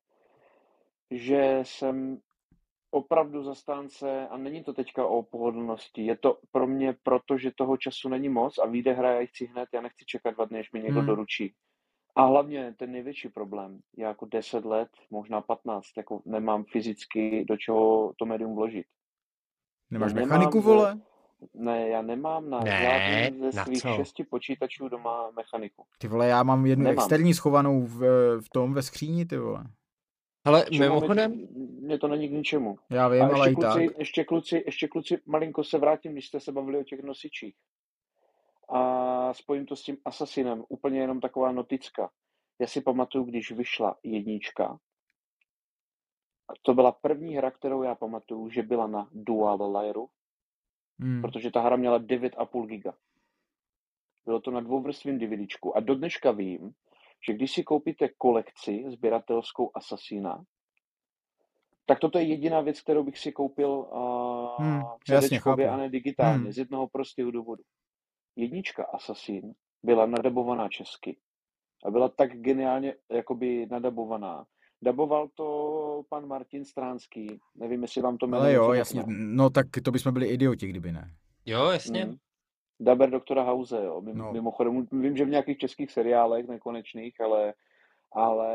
S3: že jsem opravdu zastánce, a není to teďka o pohodlnosti, je to pro mě proto, že toho času není moc a vyjde hra, já chci hned, já nechci čekat dva dny, než mi někdo hmm. doručí. A hlavně ten největší problém, já jako 10 let, možná 15, jako nemám fyzicky do čeho to médium vložit.
S1: Nemáš já mechaniku, nemám, vole?
S3: Ne, já nemám na
S2: Ne,
S3: žádný ze
S2: na
S3: svých
S2: co?
S3: šesti počítačů doma mechaniku.
S1: Ty vole, já mám jednu
S3: Nemám.
S1: externí schovanou v, v tom ve skříni, ty vole.
S2: Ale
S3: Čemu
S2: mimochodem,
S3: mi, mě to není k ničemu.
S1: Já vím, ale
S3: ještě
S1: i tak.
S3: kluci, ještě kluci, ještě kluci, malinko se vrátím, když jste se bavili o těch nosičích. A spojím to s tím Assassinem, úplně jenom taková noticka. Já si pamatuju, když vyšla jednička, to byla první hra, kterou já pamatuju, že byla na Dual Layeru,
S1: Hmm.
S3: protože ta hra měla 9,5 giga. Bylo to na dvouvrstvím DVDčku. A do dneška vím, že když si koupíte kolekci sběratelskou Assassina, tak toto je jediná věc, kterou bych si koupil uh,
S1: Hmm, jasně,
S3: a ne digitálně,
S1: Hmm.
S3: z jednoho prostého důvodu. Jednička Assassin byla nadabovaná česky a byla tak geniálně jakoby nadabovaná. Daboval to pan Martin Stránský, nevím, jestli vám to jméno
S1: Ale jo, jasně. No tak to bychom byli idioti, kdyby ne.
S2: jo, jasně.
S3: Hmm. Daber doktora House, jo. Mim,
S1: No.
S3: Mimochodem, vím, že v nějakých českých seriálech nekonečných, ale, ale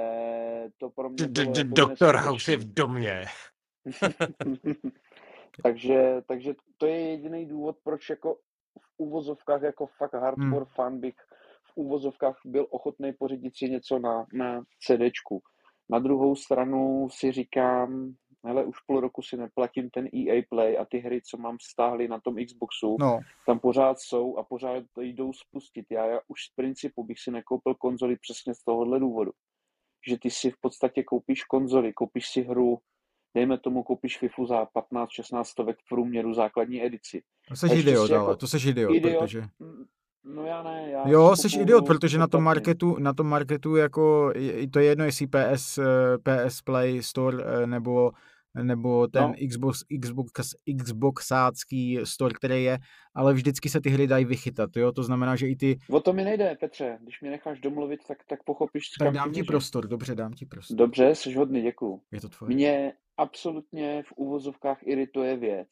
S3: to pro mě bylo jako
S2: Doktor House je v domě.
S3: takže, takže to je jediný důvod, proč jako v úvozovkách jako fakt hardcore
S1: Hmm.
S3: fan bych v úvozovkách byl ochotný pořídit si něco na, na CDčku. Na druhou stranu si říkám, hele, už půl roku si neplatím ten EA Play a ty hry, co mám stáhly na tom Xboxu,
S1: No,
S3: tam pořád jsou a pořád to jdou spustit. Já, já už z principu bych si nekoupil konzoli přesně z tohohle důvodu. Že ty si v podstatě koupíš konzoli, koupíš si hru, dejme tomu, koupíš FIFU za 15-16 stovek v průměru základní edici.
S1: to seš
S3: ještě
S1: idiot,
S3: jako
S1: ale to seš idiot,
S3: idiot,
S1: protože...
S3: No já ne, já
S1: Jo,
S3: si
S1: jsi idiot, protože na tom marketu, na tom marketu jako, je- to je jedno, jestli PS, eh, PS Play Store eh, nebo, nebo ten
S3: No.
S1: Xbox, Xbox, Xboxácký store, který je, ale vždycky se ty hry dají vychytat, jo, to znamená, že i ty,
S3: O to mi nejde, Petře. Když mě necháš domluvit, tak, tak pochopíš,
S1: tak dám ti prostor, dobře, dám ti prostor,
S3: Dobře, jsi hodný, děkuju.
S1: je to tvoje.
S3: Mě absolutně v úvozovkách irituje věc.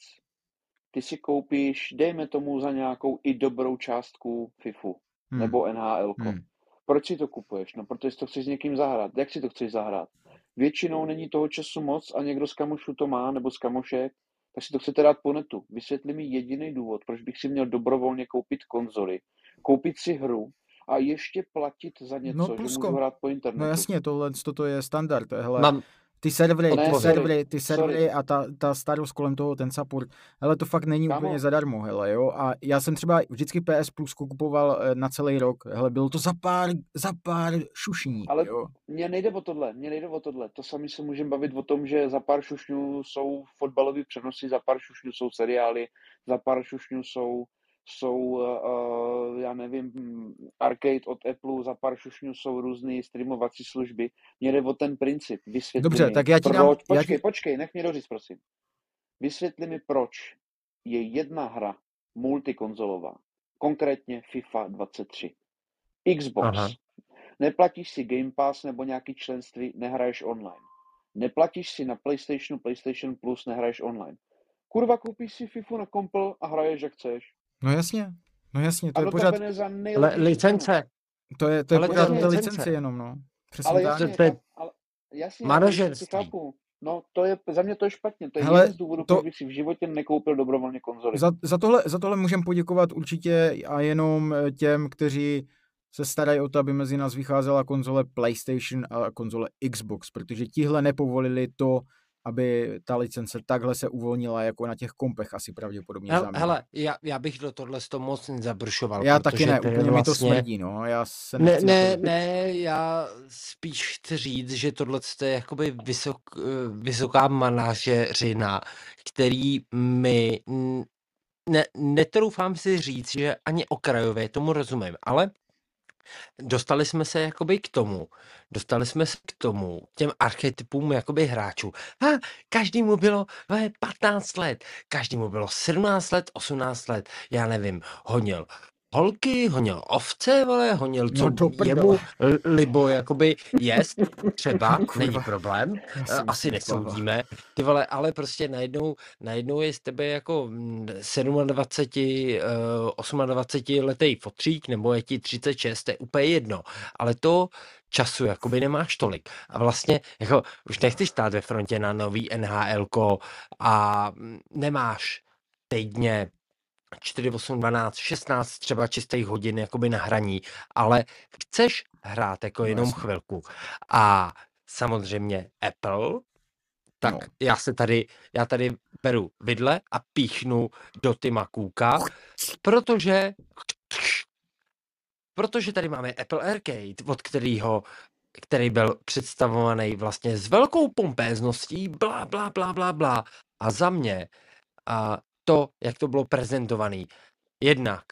S3: Ty si koupíš, dejme tomu za nějakou i dobrou částku FIFU
S1: Hmm,
S3: nebo NHL.
S1: hmm.
S3: Proč si to kupuješ? No, protože si to chceš s někým zahrát. Jak si to chceš zahrát? Většinou není toho času moc a někdo z kamošů to má, nebo z kamošek, tak si to chcete dát po netu. Vysvětli mi jediný důvod, proč bych si měl dobrovolně koupit konzoli, koupit si hru a ještě platit za něco,
S1: No,
S3: že můžu hrát po internetu.
S1: No jasně, tohle to je standard, hele,
S2: Mám,
S1: ty servery,
S3: Ne,
S1: ty
S3: sorry,
S1: servery, ty
S3: sorry.
S1: servery a ta, ta starost kolem toho, ten support, hele, to fakt není
S3: Kámo.
S1: úplně zadarmo, hele, jo, a já jsem třeba vždycky PS Plus kupoval eh, na celý rok, hele, bylo to za pár, za pár šušní,
S3: Ale
S1: jo.
S3: Mně nejde o tohle, mně nejde o tohle. To sami se můžeme bavit o tom, že za pár šušňů jsou fotbalové přenosy, za pár šušňů jsou seriály, za pár šušňů jsou, jsou uh, já nevím, arcade od Apple, za pár šušňů jsou různé streamovací služby. Mně jde o ten princip. Vysvětli
S1: Dobře,
S3: mi,
S1: tak já ti
S3: proč,
S1: dám- já
S3: Počkej,
S1: ti-
S3: počkej, nech mě doříct, prosím. Vysvětli mi, proč je jedna hra multikonzolová, konkrétně FIFA 23. Xbox.
S2: Aha.
S3: Neplatíš si Game Pass nebo nějaký členství, nehraješ online. Neplatíš si na PlayStationu, PlayStation Plus, nehraješ online. Kurva, koupíš si FIFU na kompl a hraješ, jak chceš.
S1: No jasně, no jasně, to
S3: A
S1: je pořád,
S2: le, licence,
S1: to je, to je
S2: ale
S1: pořád
S3: to je
S1: ta
S2: licence.
S1: licence jenom, no. Přesně
S3: Ale
S1: tak.
S3: jasně,
S2: To
S3: ale, jasně,
S2: manažerství.
S3: já to chápu. No, to je, za mě to je špatně. To je
S1: Hele,
S3: jeden z důvodů,
S1: to-
S3: proč bych si v životě nekoupil dobrovolně konzoli.
S1: Za, za, tohle, za tohle můžeme poděkovat určitě a jenom eh, těm, kteří se starají o to, aby mezi nás vycházela konzole PlayStation a konzole Xbox, protože tihle nepovolili to, aby ta licence takhle se uvolnila jako na těch kompech asi pravděpodobně
S2: Hele, hele já, já bych do tohle z toho moc nezabršoval.
S1: Já taky ne,
S2: to
S1: úplně mi to
S2: vlastně-
S1: smrdí, no. Já se
S2: Ne, ne,
S1: to-
S2: ne, já spíš chci říct, že tohle je jakoby vysok, vysoká manažeřina, který n- ne, netroufám si říct, že ani okrajově tomu rozumím, ale dostali jsme se jakoby k tomu, dostali jsme se k tomu, těm archetypům jakoby hráčů. A každému bylo ve 15 let, každému bylo 17 let, 18 let, já nevím, honil holky, honil ovce, vole, honil, co
S1: No do
S2: jemu libo jakoby jest, třeba, není problém, Eh, asi
S1: si
S2: nesoudíme, ty vole, ale prostě najednou, najednou je z tebe jako mm, 27, eh, 28 letý fotřík, nebo je ti 36, to je úplně jedno, ale to času jakoby nemáš tolik. A vlastně jako už nechceš stát ve frontě na nový NHL a nemáš týdně 4, 8, 12, 16 třeba čistých hodin jakoby na hraní, ale chceš hrát jako
S1: No
S2: jenom
S1: jasně.
S2: chvilku. A samozřejmě Apple, tak
S1: No.
S2: já se tady, já tady beru vidle a píchnu do Tima Cooka, protože protože tady máme Apple Arcade, od kterého který byl představovaný vlastně s velkou pompézností, bla, bla, bla, bla, bla. A za mě a to, jak to bylo prezentovaný, jednak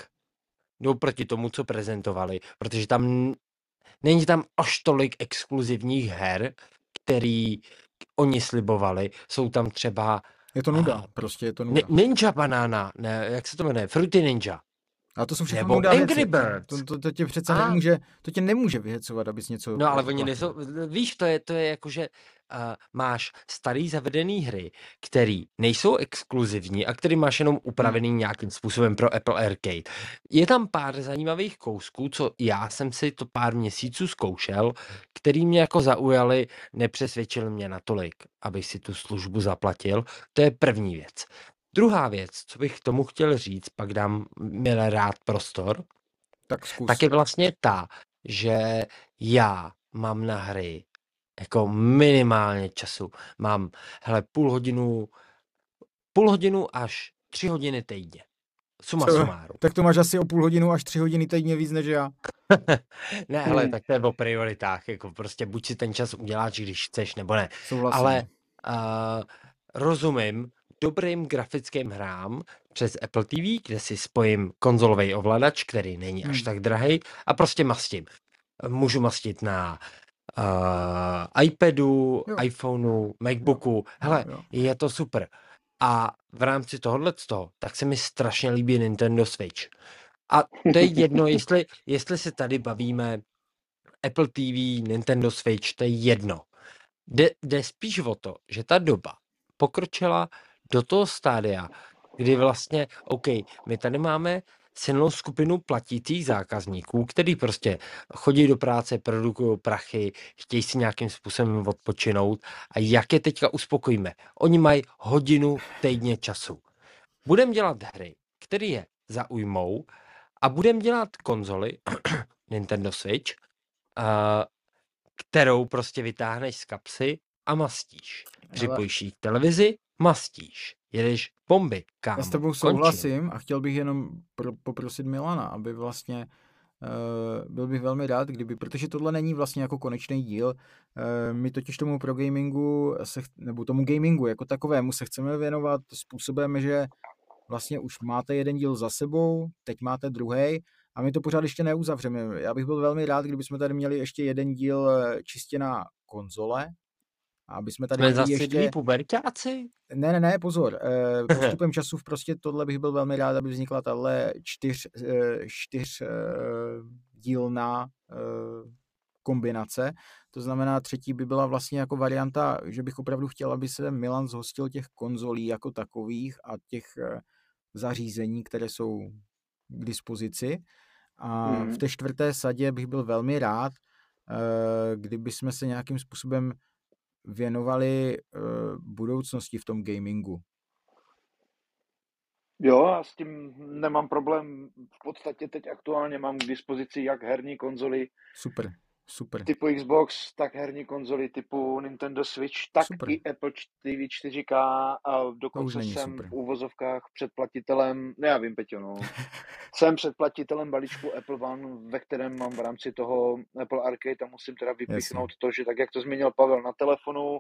S2: jdou proti tomu, co prezentovali, protože tam není tam až tolik exkluzivních her, který oni slibovali. Jsou tam třeba
S1: Je to nuda,
S2: A-
S1: prostě je to nuda.
S2: Ninja Banana, ne, jak se to jmenuje, Fruity Ninja.
S1: A to jsou všechno
S2: nebo Angry. Birds.
S1: To, to, to, tě přece
S2: A-
S1: nemůže, to tě nemůže vyhecovat, abys něco
S2: No ale oni nejsou, víš, to je, to je jako, že uh, máš starý zavedený hry, který nejsou exkluzivní a který máš jenom upravený
S1: Hmm.
S2: nějakým způsobem pro Apple Arcade. Je tam pár zajímavých kousků, co já jsem si to pár měsíců zkoušel, který mě jako zaujali, nepřesvědčil mě natolik, abych si tu službu zaplatil. To je první věc. Druhá věc, co bych k tomu chtěl říct, pak dám milé rád prostor,
S1: Tak zkus.
S2: tak je vlastně ta, že já mám na hry jako minimálně času. Mám, hele, půl hodinu, půl hodinu až tři hodiny týdně. Suma
S1: Co?
S2: sumáru.
S1: Tak to máš asi o půl hodinu až tři hodiny týdně víc než já.
S2: Ne, hele,
S3: Hmm.
S2: tak to je o prioritách, jako prostě buď si ten čas uděláš, když chceš, nebo ne.
S1: Souhlasím.
S2: Ale uh, rozumím dobrým grafickým hrám přes Apple TV, kde si spojím konzolový ovladač, který není až
S1: Hmm.
S2: tak drahý, a prostě mastím. Můžu mastit na uh, iPadu,
S1: Jo.
S2: iPhoneu, MacBooku. Hele,
S1: jo.
S2: je to super. A v rámci tohohle toho, tak se mi strašně líbí Nintendo Switch. A to je jedno, jestli, jestli se tady bavíme Apple TV, Nintendo Switch, to je jedno. Jde, jde spíš o to, že ta doba pokročila do toho stádia, kdy vlastně, OK, my tady máme silnou skupinu platících zákazníků, který prostě chodí do práce, produkují prachy, chtějí si nějakým způsobem odpočinout a jak je teďka uspokojíme? Oni mají hodinu týdně času. Budeme dělat hry, které je zaujmou a budeme dělat konzoli Nintendo Switch, a, kterou prostě vytáhneš z kapsy a mastíš. Připojíš ji k televizi, mastíš. Jedeš bomby, kámo.
S1: Já s tebou
S2: končím.
S1: souhlasím a chtěl bych jenom pro, poprosit Milana, aby vlastně uh, byl bych velmi rád, kdyby, protože tohle není vlastně jako konečný díl, uh, my totiž tomu pro gamingu, se, nebo tomu gamingu jako takovému se chceme věnovat způsobem, že vlastně už máte jeden díl za sebou, teď máte druhý a my to pořád ještě neuzavřeme. Já bych byl velmi rád, kdyby jsme tady měli ještě jeden díl eh, čistě na konzole, a aby jsme tady
S2: Jsme zase
S1: ještě...
S2: puberťáci?
S1: Ne, ne, ne, pozor. eh, Postupem času prostě tohle bych byl velmi rád, aby vznikla tahle čtyř, eh, čtyř eh, dílná eh, kombinace. To znamená, třetí by byla vlastně jako varianta, že bych opravdu chtěl, aby se Milan zhostil těch konzolí jako takových a těch zařízení, které jsou k dispozici. A v
S3: Mhm.
S1: té čtvrté sadě bych byl velmi rád, kdyby jsme se nějakým způsobem věnovali uh, budoucnosti v tom gamingu.
S3: Jo, já s tím nemám problém. V podstatě teď aktuálně mám k dispozici jak herní konzoly
S1: Super, super.
S3: typu Xbox, tak herní konzoly typu Nintendo Switch, tak
S1: Super.
S3: i Apple TV 4K a dokonce jsem
S1: super.
S3: v úvozovkách předplatitelem, ne já vím, Peťo, no, jsem předplatitelem balíčku Apple One, ve kterém mám v rámci toho Apple Arcade a musím teda vypíchnout to, že tak, jak to zmínil Pavel na telefonu,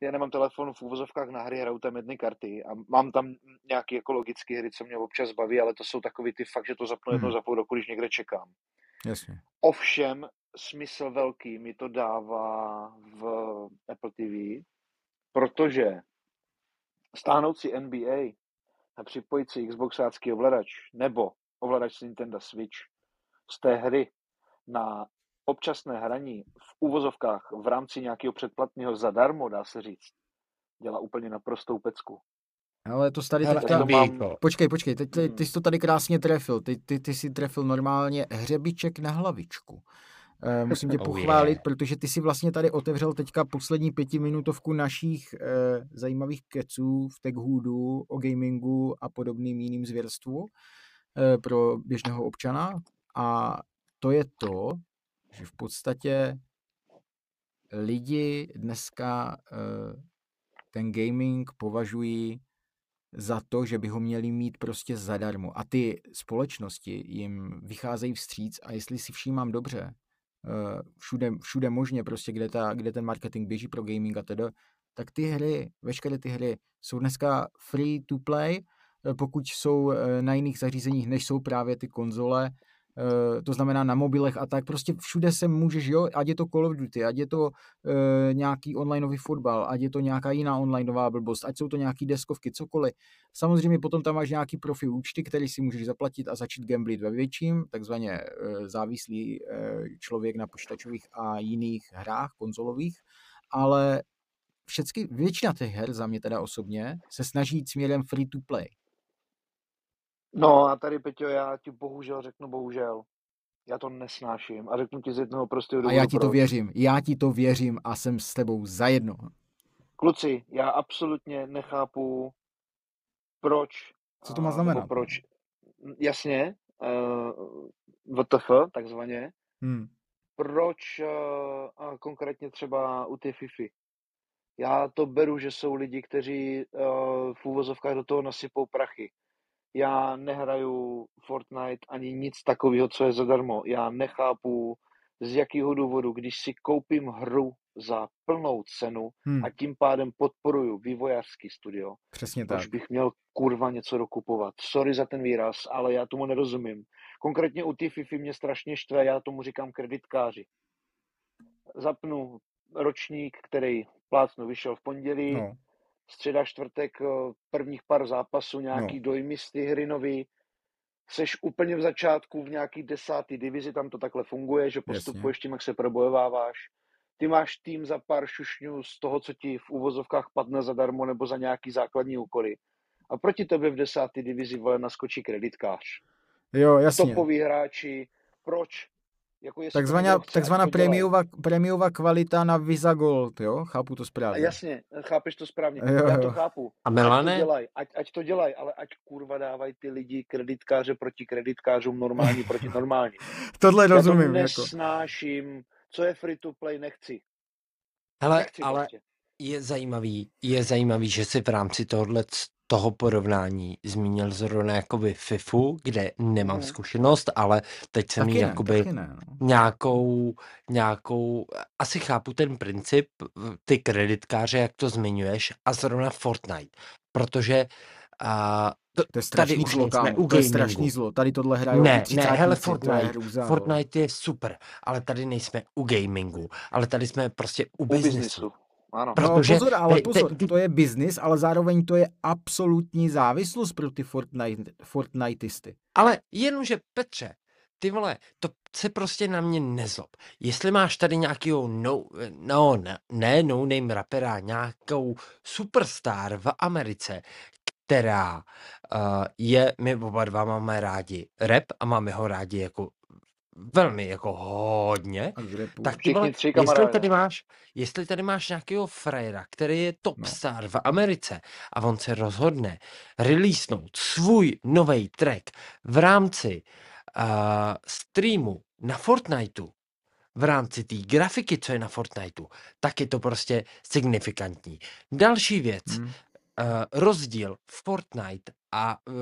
S3: já nemám telefon v úvozovkách na hry, hraju tam jedny karty a mám tam nějaké ekologické hry, co mě občas baví, ale to jsou takový ty fakt, že to zapnu jednou
S1: Mhm.
S3: za půl roku, když někde čekám.
S1: Jasně.
S3: Ovšem, smysl velký mi to dává v Apple TV, protože stáhnout si NBA a připojit si Xboxácký ovladač nebo ovladač z Nintendo Switch z té hry na občasné hraní v úvozovkách v rámci nějakého předplatného zadarmo, dá se říct, dělá úplně naprostou pecku.
S1: Ale to tady
S2: Hele,
S1: teďka...
S3: mám-
S1: Počkej, počkej, teď, ty,
S3: Hmm.
S1: ty jsi to tady krásně trefil. Ty, ty, ty jsi trefil normálně hřebíček na hlavičku. Uh, musím tě oh, pochválit, yeah. protože ty si vlastně tady otevřel teďka poslední pětiminutovku našich uh, zajímavých keců v TechHoodu o gamingu a podobným jiným zvěrstvu uh, pro běžného občana. A to je to, že v podstatě lidi dneska uh, ten gaming považují za to, že by ho měli mít prostě zadarmo. A ty společnosti jim vycházejí vstříc a jestli si všímám dobře, eh, všude, všude možně prostě, kde, ta, kde ten marketing běží pro gaming a teda, tak ty hry, veškeré ty hry jsou dneska free to play, eh, pokud jsou eh, na jiných zařízeních, než jsou právě ty konzole, Uh, to znamená na mobilech a tak, prostě všude se můžeš, jo, ať je to Call of Duty, ať je to uh, nějaký onlineový fotbal, ať je to nějaká jiná onlineová blbost, ať jsou to nějaký deskovky, cokoliv. Samozřejmě potom tam máš nějaký profi účty, který si můžeš zaplatit a začít gamblit ve větším, takzvaně uh, závislý člověk na počítačových a jiných hrách konzolových, ale všechny, většina těch her za mě teda osobně se snaží jít směrem free to play.
S3: No a tady, Peťo, já ti bohužel řeknu bohužel. Já to nesnáším a řeknu ti z jednoho prostého
S1: důvodu. A já ti proč. to věřím, já ti to věřím a jsem s tebou zajedno.
S3: Kluci, já absolutně nechápu, proč.
S1: Co to má znamenat?
S3: Proč. Jasně, uh, VTF, takzvaně. Hmm. Proč uh, konkrétně třeba u té FIFI? Já to beru, že jsou lidi, kteří uh, v úvozovkách do toho nasypou prachy. Já nehraju Fortnite ani nic takového, co je zadarmo. Já nechápu, z jakého důvodu, když si koupím hru za plnou cenu hmm. a tím pádem podporuju vývojářský studio,
S1: Přesně tak.
S3: Už bych měl kurva něco dokupovat. Sorry za ten výraz, ale já tomu nerozumím. Konkrétně u té FIFA mě strašně štve, já tomu říkám kreditkáři. Zapnu ročník, který plácnu vyšel v pondělí, no středa, čtvrtek, eh, prvních pár zápasů, nějaký no. dojmy z té hry nový. Seš úplně v začátku v nějaký desátý divizi, tam to takhle funguje, že postupuješ tím, jak se probojováváš. Ty máš tým za pár šušňů z toho, co ti v úvozovkách padne zadarmo nebo za nějaký základní úkoly. A proti tobě v desáté divizi vole naskočí kreditkář.
S1: Jo, jasně.
S3: Topoví hráči, proč?
S1: Jako takzvaná, takzvaná prémiová, prémiová kvalita na Visa Gold, jo? Chápu to správně.
S3: Jasně, chápeš to správně. Jo, jo. Já to chápu.
S2: A Melane?
S3: Ať to dělají, ať, ať to dělají, ale ať kurva dávají ty lidi kreditkáře proti kreditkářům normální proti normální.
S1: Tohle Já rozumím. Já to
S3: jako. nesnáším. Jako. Co je free to play, nechci.
S2: Hele, nechci ale prostě. je zajímavý, je zajímavý, že si v rámci tohohle toho porovnání zmínil zrovna jakoby FIFU, kde nemám mm. zkušenost, ale teď jsem taky jakoby ne, ne, no. nějakou, nějakou, asi chápu ten princip, ty kreditkáře, jak to zmiňuješ, a zrovna Fortnite, protože a,
S1: to, to je strašný zlo, kámo, to je strašný zlo, tady tohle hrají
S2: Ne, ne, hele, Fortnite, Fortnite je super, ale tady nejsme u gamingu, ale tady jsme prostě u, u biznesu.
S3: Ano.
S1: No, Protože no, pozor, ale te, pozor, te, to je biznis, ale zároveň to je absolutní závislost pro ty Fortnite, Fortniteisty.
S2: Ale jenomže, Petře, ty vole, to se prostě na mě nezlob. Jestli máš tady nějakého no, no ne, ne no name rapera, nějakou superstar v Americe, která uh, je, my oba dva máme rádi rap a máme ho rádi jako velmi jako hodně, tak ty vole, jestli tady máš, jestli tady máš nějakého frajera, který je top no. star v Americe a on se rozhodne releasenout svůj nový track v rámci uh, streamu na Fortniteu, v rámci té grafiky, co je na Fortniteu, tak je to prostě signifikantní. Další věc, hmm. uh, rozdíl Fortnite a uh,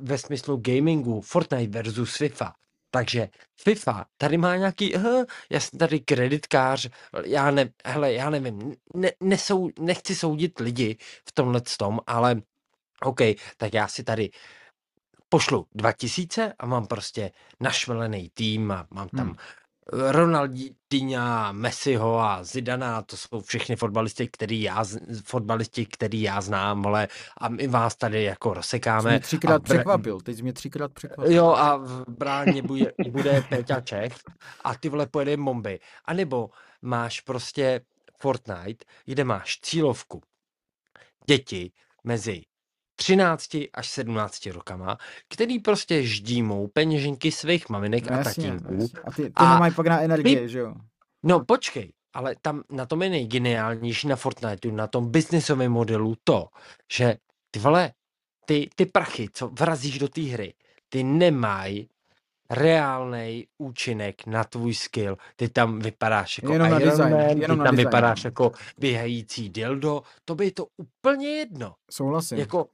S2: ve smyslu gamingu Fortnite versus FIFA takže FIFA tady má nějaký, uh, já jsem tady kreditkář, já ne, hele, já nevím, ne, nesou, nechci soudit lidi v tomhle tom, ale OK, tak já si tady pošlu 2000 a mám prostě našvelený tým a mám tam hmm. Ronaldinha, Messiho a Zidana, to jsou všechny fotbalisti, který já, fotbalisti, který já znám, ale a my vás tady jako rozsekáme. Jsi mě
S1: třikrát br- překvapil, teď jsi mě třikrát překvapil.
S2: Jo a v bráně bude, bude Peťa Čech a ty vole pojede bomby. A nebo máš prostě Fortnite, kde máš cílovku. Děti mezi 13 až 17 rokama, který prostě ždímou peněženky svých maminek no, a jasně, tatínků. Jasně.
S1: A ty, ty a nemají pak na energie, ty, že jo?
S2: No počkej, ale tam na tom je nejgeniálnější na Fortniteu, na tom biznisovém modelu to, že ty vole, ty, ty prachy, co vrazíš do té hry, ty nemají reálný účinek na tvůj skill. Ty tam vypadáš jako jenom Iron na design, Man, jenom ty na tam design. vypadáš jako běhající dildo, to by to úplně jedno.
S1: Souhlasím.
S2: Jako,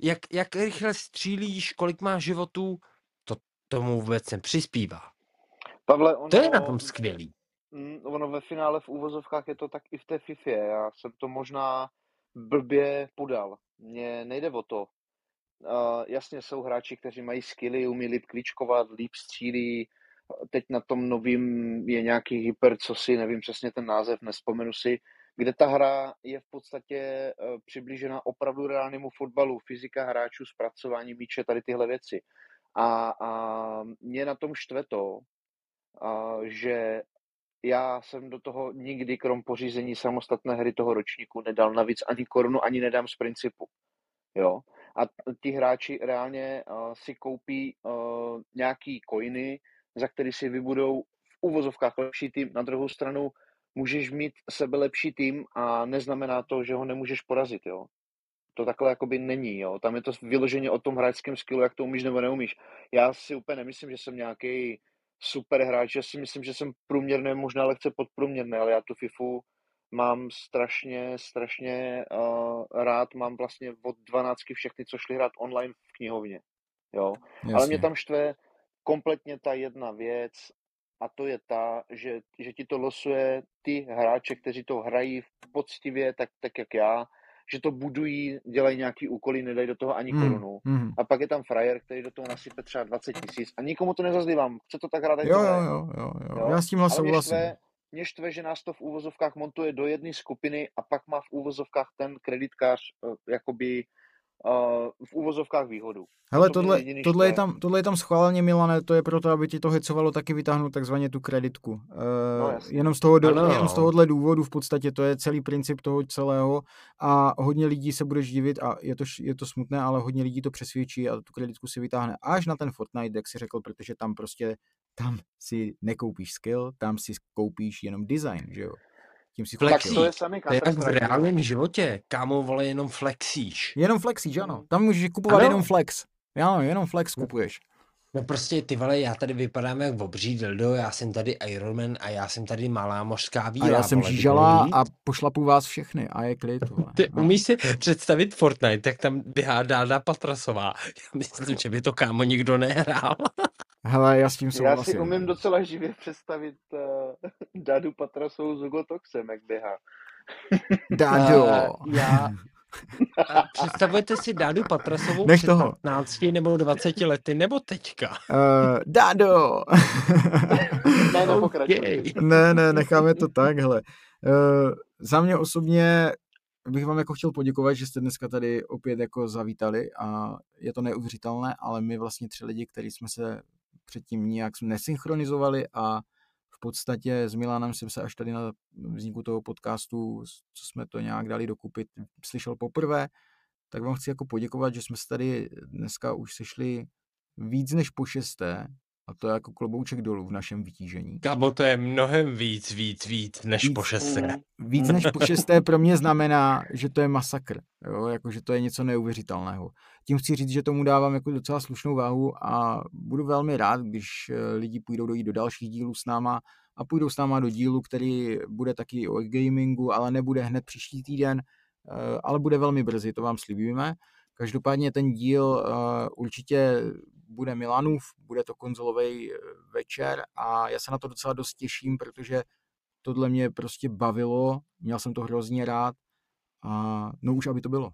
S2: jak, jak rychle střílíš, kolik máš životů, to tomu vůbec nepřispívá.
S3: Pavle, ono,
S2: to je na tom skvělý.
S3: Mm, ono ve finále v úvozovkách je to tak i v té FIFA. Já jsem to možná blbě podal. Mně nejde o to. Uh, jasně jsou hráči, kteří mají skilly, umí líp kličkovat, líp střílí. Teď na tom novým je nějaký hyper, co si, nevím přesně ten název, nespomenu si, kde ta hra je v podstatě uh, přiblížena opravdu reálnému fotbalu, fyzika hráčů, zpracování míče, tady tyhle věci. A, a mě na tom štve to, uh, že já jsem do toho nikdy, krom pořízení samostatné hry toho ročníku, nedal navíc ani korunu, ani nedám z principu. Jo? A ti hráči reálně uh, si koupí uh, nějaký coiny, za který si vybudou v uvozovkách lepší tým. Na druhou stranu můžeš mít sebe lepší tým a neznamená to, že ho nemůžeš porazit. Jo? To takhle jakoby není. Jo? Tam je to vyloženě o tom hráčském skillu, jak to umíš nebo neumíš. Já si úplně nemyslím, že jsem nějaký super hráč. Já si myslím, že jsem průměrný, možná lehce podprůměrný, ale já tu FIFU mám strašně, strašně uh, rád. Mám vlastně od 12 všechny, co šli hrát online v knihovně. Jo? Ale mě tam štve kompletně ta jedna věc a to je ta, že, že ti to losuje ty hráče, kteří to hrají poctivě, tak, tak jak já, že to budují, dělají nějaký úkoly, nedají do toho ani mm, korunu. Mm. A pak je tam frajer, který do toho nasype třeba 20 tisíc a nikomu to nezazlívám. Chce to tak hrát,
S1: jo, jo, jo, jo, jo, Já s tímhle souhlasím.
S3: Mě štve, že nás to v úvozovkách montuje do jedné skupiny a pak má v úvozovkách ten kreditkář uh, jakoby v úvozovkách výhodu.
S1: Hele, to tohle, tohle, je tam, tohle je tam schválně, Milane, to je proto, aby ti to hecovalo taky vytáhnout takzvaně tu kreditku. Uh, no, jenom, z toho, do, ano. jenom z tohohle důvodu v podstatě, to je celý princip toho celého a hodně lidí se budeš divit a je to, je to smutné, ale hodně lidí to přesvědčí a tu kreditku si vytáhne až na ten Fortnite, jak si řekl, protože tam prostě, tam si nekoupíš skill, tam si koupíš jenom design, že jo.
S2: Tím si flexí. To je sami to je jak v reálném životě. Kámo, vole, jenom flexíš.
S1: Jenom flexíš, ano. Tam můžeš kupovat ano. jenom flex. Jo, jenom flex kupuješ.
S2: No prostě ty vole, já tady vypadám jak obří dildo, já jsem tady Ironman a já jsem tady malá mořská víla.
S1: A já jsem žížala a pošlapu vás všechny a je klid. Vole.
S2: Ty no. umíš si představit Fortnite, jak tam běhá Dáda Patrasová. Já myslím, že by to kámo nikdo nehrál.
S1: Hele, já s tím souhlasím.
S3: Já si umím docela živě představit uh, Dadu Patrasovou s Ugotoxem, jak běhá.
S1: Dado.
S2: Uh, já, a představujete si Dádu Patrasovou Nech před toho. 15 nebo 20 lety, nebo teďka?
S1: Uh, Dádo!
S3: ne, no, okay.
S1: ne, ne, necháme to tak, hele. Uh, za mě osobně bych vám jako chtěl poděkovat, že jste dneska tady opět jako zavítali a je to neuvěřitelné, ale my vlastně tři lidi, kteří jsme se předtím nijak nesynchronizovali a podstatě s Milanem jsem se až tady na vzniku toho podcastu, co jsme to nějak dali dokupit, slyšel poprvé, tak vám chci jako poděkovat, že jsme se tady dneska už sešli víc než po šesté a to je jako klobouček dolů v našem vytížení.
S2: Kabo, to je mnohem víc, víc, víc než víc, po šesté.
S1: Víc než po šesté pro mě znamená, že to je masakr. Jo? Jako, že to je něco neuvěřitelného. Tím chci říct, že tomu dávám jako docela slušnou váhu a budu velmi rád, když eh, lidi půjdou dojít do dalších dílů s náma a půjdou s náma do dílu, který bude taky o gamingu, ale nebude hned příští týden, eh, ale bude velmi brzy, to vám slibíme. Každopádně ten díl uh, určitě bude Milanův, bude to konzolový eh, večer a já se na to docela dost těším, protože tohle mě prostě bavilo, měl jsem to hrozně rád a no už aby to bylo.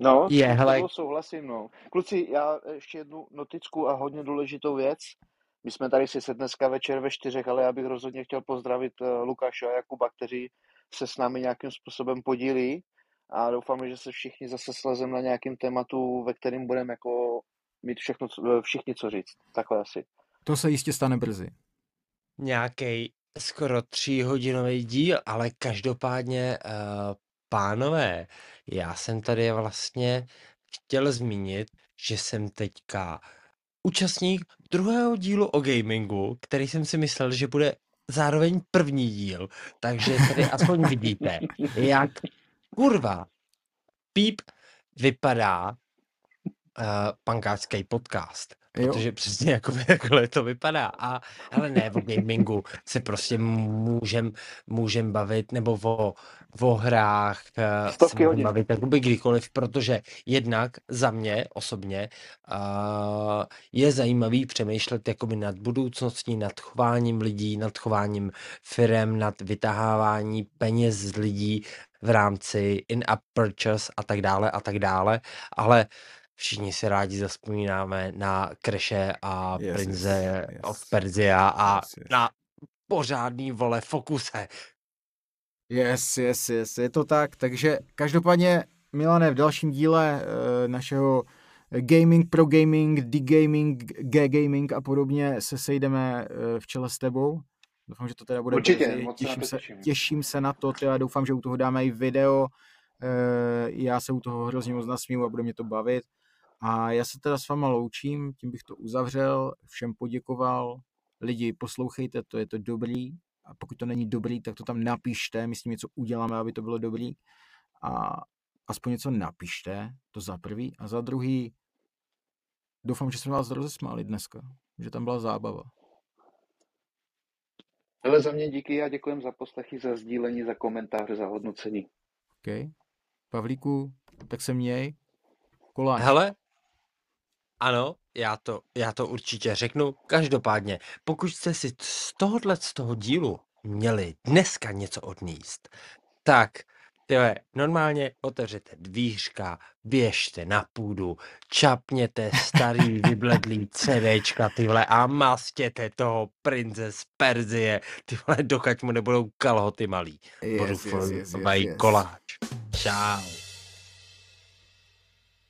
S3: No, je, hele. To souhlasím, no. Kluci, já ještě jednu noticku a hodně důležitou věc. My jsme tady si se dneska večer ve čtyřech, ale já bych rozhodně chtěl pozdravit eh, Lukáše a Jakuba, kteří se s námi nějakým způsobem podílí a doufáme, že se všichni zase slezem na nějakým tématu, ve kterým budeme jako mít všechno, všichni co říct. Takhle asi.
S1: To se jistě stane brzy.
S2: Nějaký skoro tříhodinový díl, ale každopádně uh, pánové, já jsem tady vlastně chtěl zmínit, že jsem teďka účastník druhého dílu o gamingu, který jsem si myslel, že bude zároveň první díl, takže tady aspoň vidíte, jak kurva píp vypadá uh, pankářský podcast. Jo. Protože přesně jako takhle to vypadá. A, ale ne, o gamingu se prostě můžem, můžem bavit, nebo o, o hrách eh, Stovky se můžem bavit jakoby kdykoliv, protože jednak za mě osobně uh, je zajímavý přemýšlet jakoby nad budoucností, nad chováním lidí, nad chováním firem, nad vytahávání peněz z lidí v rámci in-app purchase a tak dále a tak dále, ale všichni si rádi zaspomínáme na Kreše a yes, Prince yes, yes. of Perzia a yes, yes. na pořádný vole fokuse.
S1: Yes, yes, yes, je to tak, takže každopádně Milane, v dalším díle uh, našeho Gaming pro Gaming, D-Gaming, G-Gaming a podobně se sejdeme uh, v čele s tebou. Doufám, že to teda bude
S3: Určitě, brzy. Moc
S1: těším,
S3: se,
S1: těším. těším se na to, teda doufám, že u toho dáme i video, uh, já se u toho hrozně moc nasmím a bude mě to bavit. A já se teda s váma loučím, tím bych to uzavřel, všem poděkoval. Lidi, poslouchejte, to je to dobrý. A pokud to není dobrý, tak to tam napište, my s tím něco uděláme, aby to bylo dobrý. A aspoň něco napište, to za prvý. A za druhý, doufám, že jsme vás rozesmáli dneska, že tam byla zábava.
S3: Ale za mě díky a děkujem za poslechy, za sdílení, za komentáře, za hodnocení.
S1: OK. Pavlíku, tak se měj. Koláč.
S2: Hele, ano, já to, já to určitě řeknu. Každopádně, pokud jste si z tohohle z toho dílu měli dneska něco odníst, tak tyhle, normálně otevřete dvířka, běžte na půdu, čapněte starý vybledlý CDčka tyhle a mastěte toho prince z Perzie, tyhle, dokud mu nebudou kalhoty malý. Yes, Budu yes, yes, yes, yes. koláč. Čau.